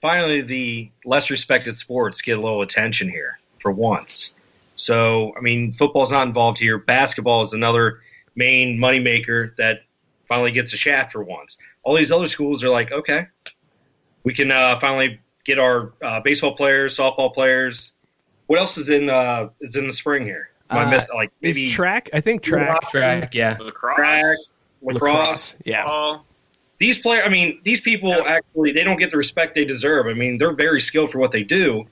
finally the less respected sports get a little attention here for once. So I mean, football's not involved here. Basketball is another main moneymaker that finally gets a shaft for once. All these other schools are like, okay, we can uh, finally get our uh, baseball players, softball players. What else is in uh, is in the spring here? Am I Uh, miss- like maybe Is track? I think track. Track, yeah. Lacrosse. track, lacrosse. Yeah. Ball. These players, I mean, these people actually they don't get the respect they deserve. I mean, they're very skilled for what they do.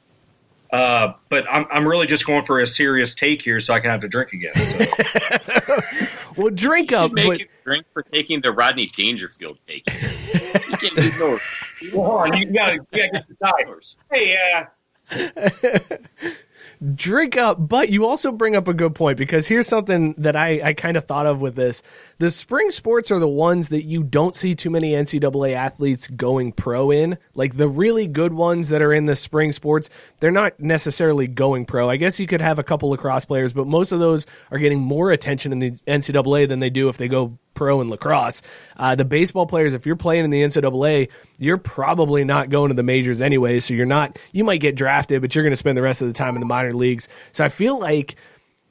Uh, but I'm I'm really just going for a serious take here, so I can have to drink again. So. Well, drink You up, should make but you drink for taking the Rodney Dangerfield take. you can't use no Hold on, you gotta, get the diapers. Hey, uh, drink up, but you also bring up a good point because here's something that I, I kind of thought of with this. The spring sports are the ones that you don't see too many NCAA athletes going pro in. Like the really good ones that are in the spring sports, they're not necessarily going pro. I guess you could have a couple lacrosse players, but most of those are getting more attention in the NCAA than they do if they go pro in lacrosse. Uh, the baseball players, if you're playing in the NCAA, you're probably not going to the majors anyway. So you're not, you might get drafted, but you're going to spend the rest of the time in the minor leagues. So I feel like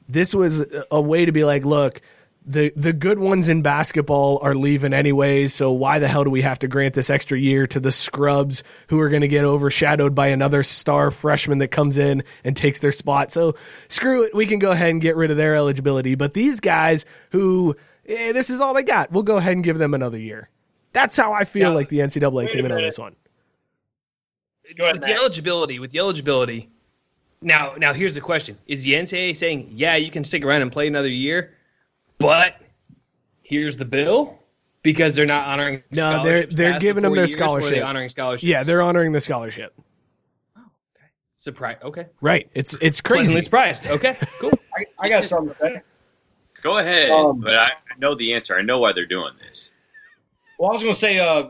this was a way to be like, look, the the good ones in basketball are leaving anyways, so why the hell do we have to grant this extra year to the scrubs who are going to get overshadowed by another star freshman that comes in and takes their spot? So screw it, we can go ahead and get rid of their eligibility. But these guys who eh, this is all they got, we'll go ahead and give them another year. That's how I feel Yeah. like the NCAA Wait came in on this one. go ahead, with the eligibility, with the eligibility. Now, now here's the question: Is the NCAA saying, yeah, you can stick around and play another year, but here's the bill because they're not honoring? No, they're- they're giving them their years, or are they scholarship. honoring scholarships. Yeah, they're honoring the scholarship. Oh, okay. Surprise. Okay, Right. It's it's crazy. pleasantly crazy. surprised. Okay, cool. I, I got something to say. Go ahead, Um, but I, I know the answer. I know why they're doing this. Well, I was going to say, uh,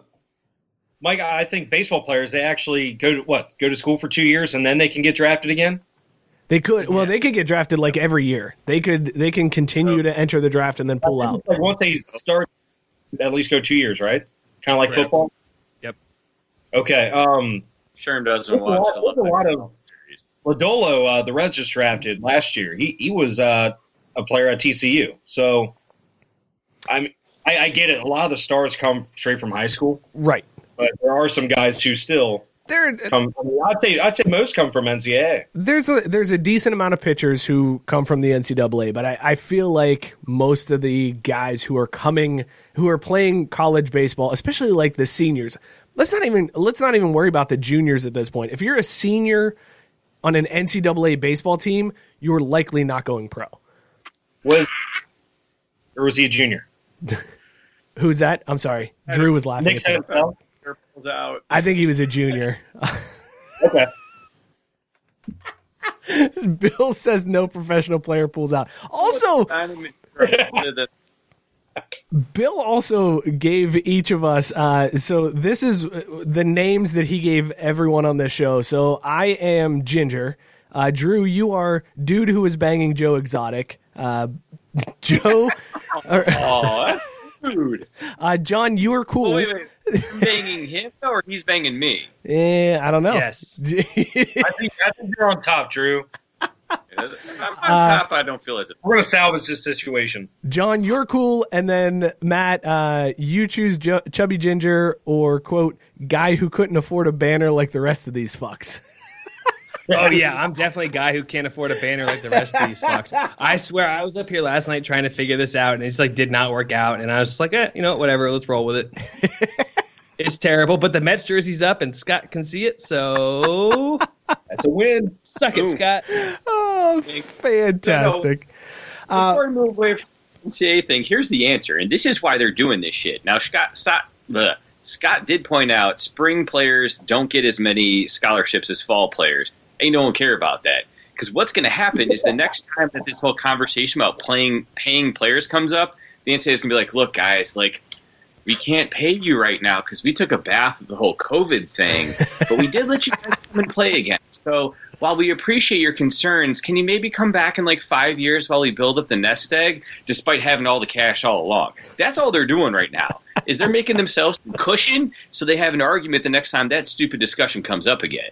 Mike, I think baseball players they actually go to what go to school for two years and then they can get drafted again. They could well, they could get drafted like every year. They could they can continue to enter the draft and then pull out. Like once they start, at least go two years, right? Kind of like Correct. football. Yep. Okay. Um, Sherm doesn't There's a watch lot- the there's a lot of- World Series. Lodolo, uh, the Reds just drafted last year. He he was uh, a player at TCU. So, I mean, I, I get it. A lot of the stars come straight from high school, Right. but there are some guys who still There come. I mean, I'd say I'd say most come from NCAA. there's a there's a decent amount of pitchers who come from the NCAA, but I, I feel like most of the guys who are coming who are playing college baseball, especially like the seniors, let's not even let's not even worry about the juniors at this point. If you're a senior on an NCAA baseball team, you're likely not going pro. Was or was he a junior? Who's that? I'm sorry. Drew was laughing. Nick at something. Pulls out. I think he was a junior. Okay. Bill says no professional player pulls out. Also, Not even- the- Bill also gave each of us. Uh, so this is uh, the names that he gave everyone on this show. So I am Ginger. Uh, Drew, you are dude who is banging Joe Exotic. Uh, Joe, or, Oh, that's rude. uh, John, you are cool. Wait, wait. I'm banging him or he's banging me? Eh, I don't know. Yes. I think I think you're on top, Drew. I'm on Uh, top. I don't feel as if. We're gonna salvage this situation. John, you're cool, and then Matt, uh, you choose Ju- Chubby Ginger or quote guy who couldn't afford a banner like the rest of these fucks. Oh yeah, I'm definitely a guy who can't afford a banner like the rest of these fucks. I swear, I was up here last night trying to figure this out, and it's like did not work out. And I was just like, eh, you know, whatever, let's roll with it. it's terrible, but the Mets jersey's up, and Scott can see it, so That's a win. suck it, Ooh. Scott. oh, fantastic! Before we move away from the NCAA thing, here's the answer, and this is why they're doing this shit. Now, Scott, Scott, bleh, Scott did point out spring players don't get as many scholarships as fall players. Ain't no one care about that because what's going to happen is the next time that this whole conversation about playing paying players comes up, the NCAA is going to be like, "Look, guys, like." We can't pay you right now because we took a bath with the whole COVID thing, but we did let you guys come and play again. So while we appreciate your concerns, can you maybe come back in like five years while we build up the nest egg, despite having all the cash all along? That's all they're doing right now. Is they're making themselves some cushion so they have an argument the next time that stupid discussion comes up again.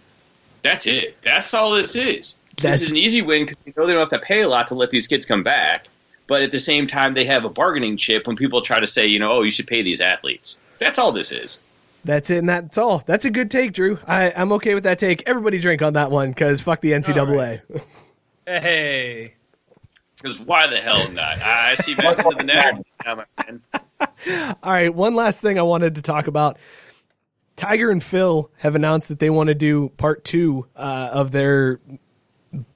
That's it. That's all this is. That's- this is an easy win because you know they don't have to pay a lot to let these kids come back. but at the same time, they have a bargaining chip when people try to say, you know, oh, you should pay these athletes. That's all this is. That's it, and that's all. That's a good take, Drew. I, I'm okay with that take. Everybody drink on that one because fuck the NCAA. Hey. Because why the hell not? I see Vince into the narrative now, my friend. All right, one last thing I wanted to talk about. Tiger and Phil have announced that they want to do part two uh, of their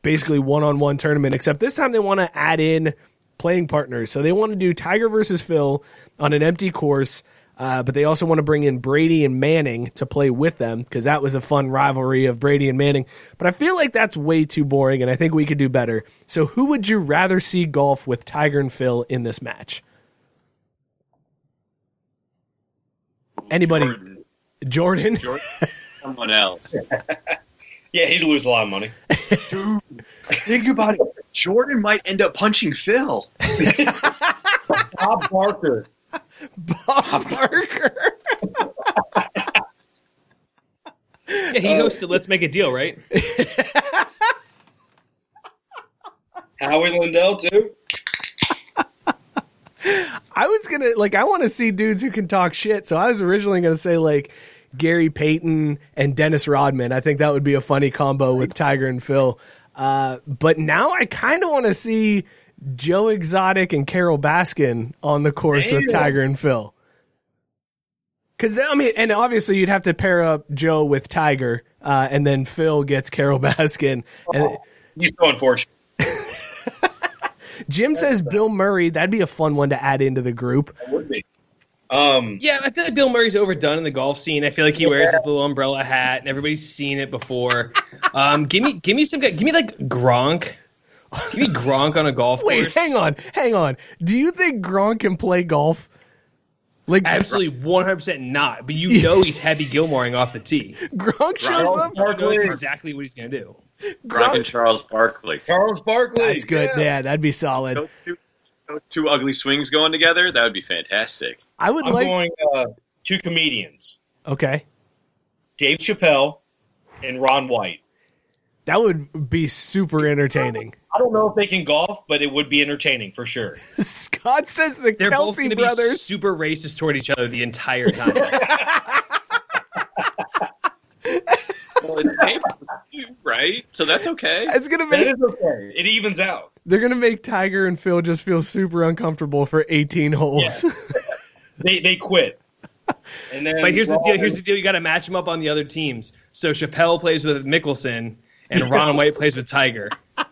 basically one on one tournament, except this time they want to add in playing partners. So they want to do Tiger versus Phil on an empty course. Uh, but they also want to bring in Brady and Manning to play with them because that was a fun rivalry of Brady and Manning. But I feel like that's way too boring, and I think we could do better. So, who would you rather see golf with Tiger and Phil in this match? Anybody? Jordan. Jordan? Jordan. Someone else. Yeah, he'd lose a lot of money. Think about it. Jordan might end up punching Phil. Bob Barker. Bob Barker. Yeah, he hosted uh, Let's Make a Deal, right? Howie Lindell too. I was gonna like I want to see dudes who can talk shit. So I was originally gonna say like Gary Payton and Dennis Rodman. I think that would be a funny combo with Tiger and Phil. Uh, but now I kind of want to see Joe Exotic and Carole Baskin on the course with Tiger and Phil. Because I mean, and obviously you'd have to pair up Joe with Tiger, uh, and then Phil gets Carole Baskin. And He's so unfortunate. Jim says Bill Murray. That'd be a fun one to add into the group. Would be. Um, Yeah, I feel like Bill Murray's overdone in the golf scene. I feel like he wears his little umbrella hat, and everybody's seen it before. Um, give me, give me some, guy- give me like Gronk. Give me Gronk on a golf course. Wait, course. hang on, hang on. Do you think Gronk can play golf? Like Absolutely, one hundred percent not. But you know he's heavy Gilmoreing off the tee. Gronk shows up. You know exactly what he's gonna do. Gronk and Charles Barkley. Charles Barkley. That's good. Yeah. Yeah, that'd be solid. Those two, those two ugly swings going together, that would be fantastic. I would I'm like. going uh, two comedians: okay, Dave Chappelle and Ron White. that would be super entertaining. I don't know if they can golf, but it would be entertaining for sure. Scott says the They're Kelce gonna be brothers. super racist toward each other the entire time. Well, it's pay-per-view, right? So that's okay. It's gonna make. is okay. It evens out. They're gonna make Tiger and Phil just feel super uncomfortable for 18 holes. They they quit. And then But here's the deal. Here's the deal. You got to match them up on the other teams. So Chappelle plays with Mickelson, and Ron White plays with Tiger. I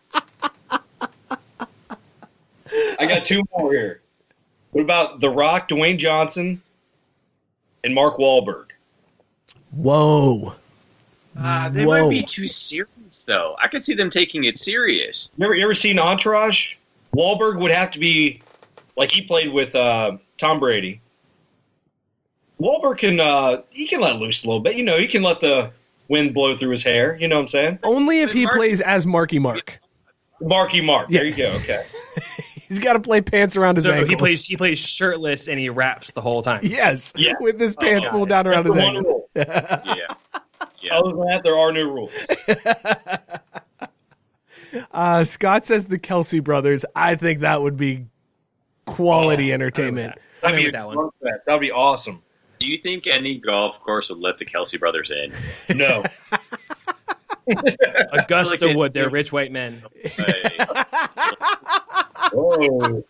got two more here. What about The Rock, Dwayne Johnson, and Mark Wahlberg? Whoa. Uh, they Whoa. might be too serious, though. I could see them taking it serious. You ever, you ever seen Entourage? Wahlberg would have to be like he played with uh, Tom Brady. Wahlberg can uh, he can let loose a little bit. You know, he can let the wind blow through his hair. You know what I'm saying? Only if he Mark- plays as Marky Mark. Marky Mark. Yeah. There you go. Okay. He's got to play pants around his So ankles. he plays he plays shirtless and he raps the whole time. Yes, Yeah. with his pants Oh, pulled down around his That's the ankles. Yeah. Yeah. Other than that, there are no rules. Uh, Scott says the Kelce brothers. I think that would be quality entertainment. I'm That'd in be that one. That'd be awesome. Do you think any golf course would let the Kelce brothers in? No. Augusta Like would. They're rich white men. Hey, Oh.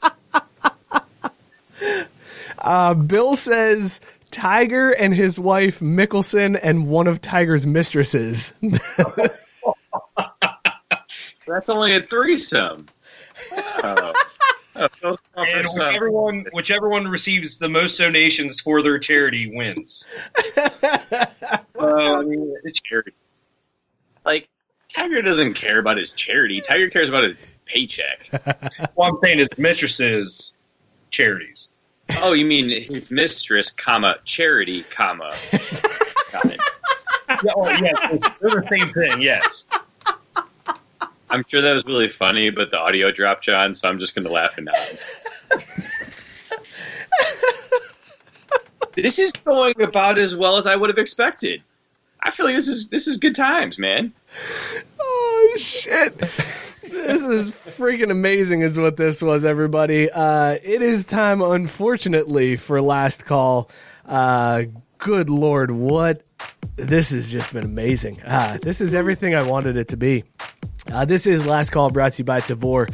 Uh, Bill says Tiger and his wife Mickelson and one of Tiger's mistresses. that's only a threesome. Oh. Oh, so small for And whichever one, whichever one receives the most donations for their charity wins. Well, I mean, it's charity. Like Tiger doesn't care about his charity. Tiger cares about his paycheck. What I'm saying is mistresses charities. oh, you mean his mistress, comma charity, comma. Got it. Yeah, oh, yes, they're the same thing. Yes. I'm sure that was really funny, but the audio dropped, John. So I'm just going to laugh and nod. this is going about as well as I would have expected. I feel like this is this is good times, man. Oh shit. This is freaking amazing is what this was everybody. Uh, it is time unfortunately for last call. Uh, good lord what? This has just been amazing. Uh, this is everything i wanted it to be. Uh, this is last call brought to you by tavour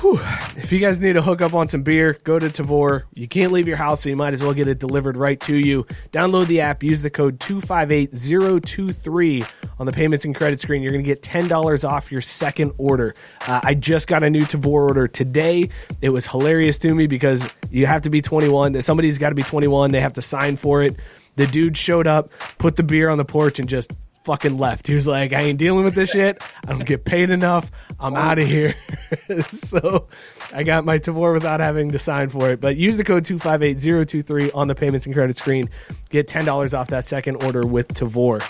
Whew. If you guys need to hook up on some beer, go to Tavour. You can't leave your house, so you might as well get it delivered right to you. Download the app, use the code 258023 on the payments and credit screen. You're going to get $10 off your second order. Uh, I just got a new Tavour order today. It was hilarious to me because you have to be 21. Somebody's got to be 21. They have to sign for it. The dude showed up, put the beer on the porch, and just fucking left. He was like, I ain't dealing with this shit. I don't get paid enough. I'm oh. out of here. so I got my Tavour without having to sign for it. But use the code 258023 on the payments and credit screen. Get $10 off that second order with Tavour.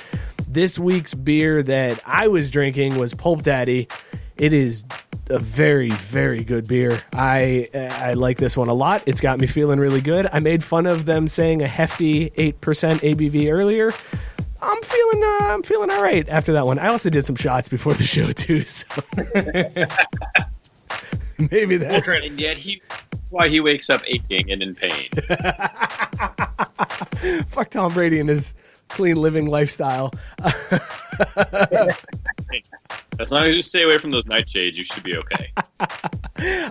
This week's beer that I was drinking was Pulp Daddy. It is a very very good beer. I I like this one a lot. It's got me feeling really good. I made fun of them saying a hefty 8% ABV earlier. I'm feeling uh, I'm feeling all right after that one. I also did some shots before the show too, so maybe that's and yet he why he wakes up aching and in pain. fuck Tom Brady and his clean living lifestyle. As long as you stay away from those nightshades, you should be okay.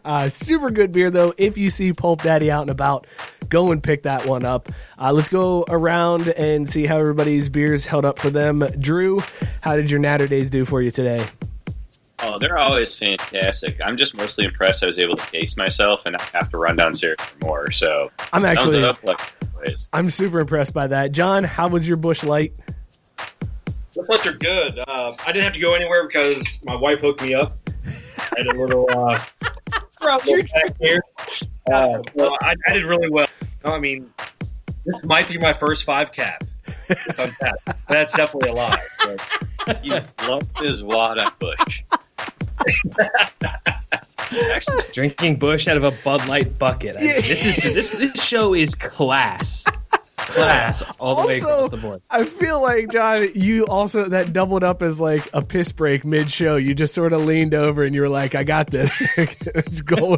Uh, super good beer though. If you see Pulp Daddy out and about, go and pick that one up. Uh, let's go around and see how everybody's beers held up for them. Drew, how did your Natter Days do for you today? Oh, they're always fantastic. I'm just mostly impressed I was able to pace myself and not have to run downstairs for more. So I'm actually up, like, always. I'm super impressed by that. John, how was your Busch Light? The flights are good. Uh, I didn't have to go anywhere because my wife hooked me up. I had a little, uh, little back here. Uh, well, I, I did really well. No, I mean, this might be my first five cap. If I'm tapped. That's definitely a lie. but- You lumped his wad on Busch. Actually, drinking Busch out of a Bud Light bucket. I mean, this is this this show is class, class all the way Also, across the board. I feel like John, you also that doubled up as like a piss break mid show. You just sort of leaned over and you were like, "I got this. it's going."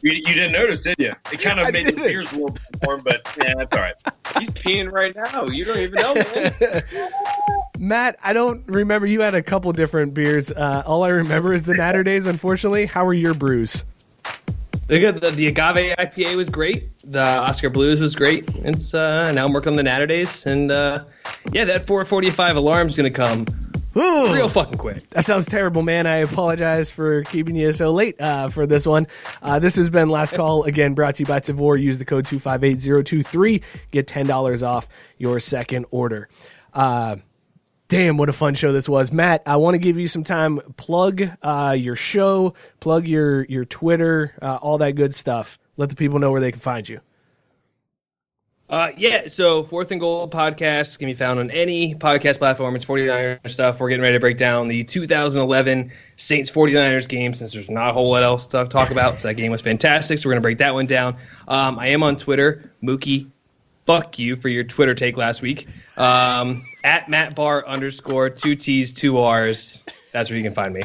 You, you didn't notice, did you? It kind I of made the didn't. beers a little bit warm, but yeah, that's all right. He's peeing right now. You don't even know. Matt, I don't remember. You had a couple different beers. Uh, all I remember is the Natter Days. Unfortunately, how were your brews? The, good- the, the agave IPA was great. The Oskar Blues was great. It's uh, now I'm working on the Natter Days, and uh, yeah, that 4:45 alarm's gonna come Ooh. real fucking quick. That sounds terrible, man. I apologize for keeping you so late uh, for this one. Uh, this has been Last Call, again, brought to you by Tavour. Use the code 258023. Get $10 off your second order. Uh, damn, what a fun show this was. Matt, I want to give you some time. Plug uh, your show, plug your, your Twitter, uh, all that good stuff. Let the people know where they can find you. Uh, yeah, so Fourth and Goal podcast can be found on any podcast platform. It's 49ers stuff. We're getting ready to break down the 2011 Saints 49ers game since there's not a whole lot else to talk about. So that game was fantastic. So we're going to break that one down. Um, I am on Twitter, Mookie. Fuck you for your Twitter take last week. Um, at Matt Bar underscore two T's two R's. That's where you can find me.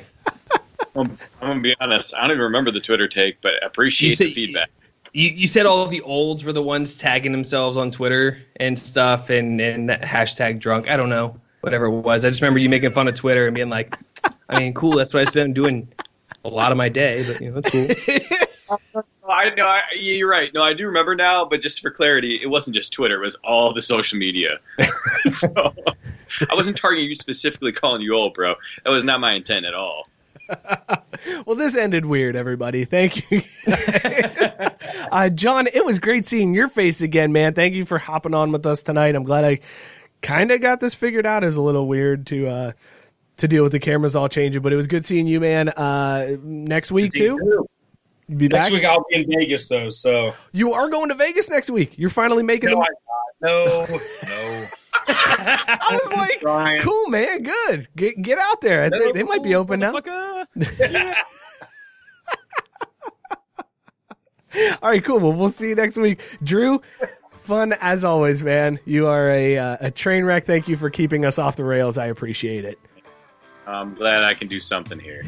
I'm, I'm gonna be honest. I don't even remember the Twitter take, but I appreciate You say- the feedback. You, you said all of the olds were the ones tagging themselves on Twitter and stuff and, and hashtag drunk. I don't know. Whatever it was. I just remember you making fun of Twitter and being like, I mean, cool, that's what I spend doing a lot of my day, but you know, that's cool. I know. I, you're right. No, I do remember now. But just for clarity, it wasn't just Twitter. It was all the social media. so I wasn't targeting you specifically, calling you old, bro. That was not my intent at all. Well, this ended weird, everybody. Thank you. uh, John, it was great seeing your face again, man. Thank you for hopping on with us tonight. I'm glad I kind of got this figured out. It's a little weird to uh, to deal with the cameras all changing, but it was good seeing you, man. Uh, next week, too? You be Next back? week I'll be in Vegas though, so You are going to Vegas next week. You're finally making no, the. I'm not. no, no. I was like, Brian. cool, man. Good. Get get out there. I think they might be open now. All right, cool. Well, we'll see you next week. Drew, Fun as always, man. You are a uh, a train wreck. Thank you for keeping us off the rails. I appreciate it. I'm glad I can do something here.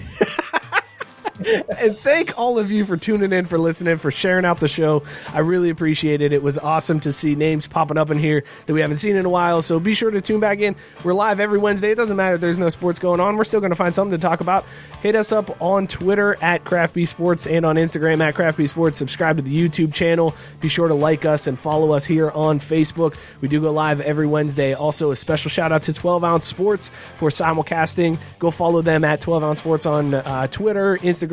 And thank all of you for tuning in, for listening, for sharing out the show. I really appreciate it. It was awesome to see names popping up in here that we haven't seen in a while. So be sure to tune back in. We're live every Wednesday. It doesn't matter there's no sports going on. We're still going to find something to talk about. Hit us up on Twitter at Craft Sports and on Instagram at Craft Sports. Subscribe to the YouTube channel. Be sure to like us and follow us here on Facebook. We do go live every Wednesday. Also, a special shout out to 12 Ounce Sports for simulcasting. Go follow them at 12 Ounce Sports on uh, Twitter, Instagram.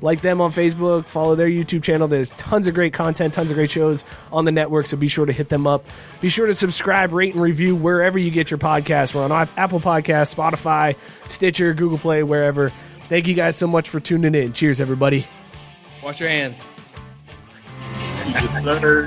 Like them on Facebook. Follow their YouTube channel. There's tons of great content, tons of great shows on the network. So be sure to hit them up. Be sure to subscribe, rate, and review wherever you get your podcasts. We're on Apple Podcasts, Spotify, Stitcher, Google Play, wherever. Thank you guys so much for tuning in. Cheers, everybody. Wash your hands. Yes, sir.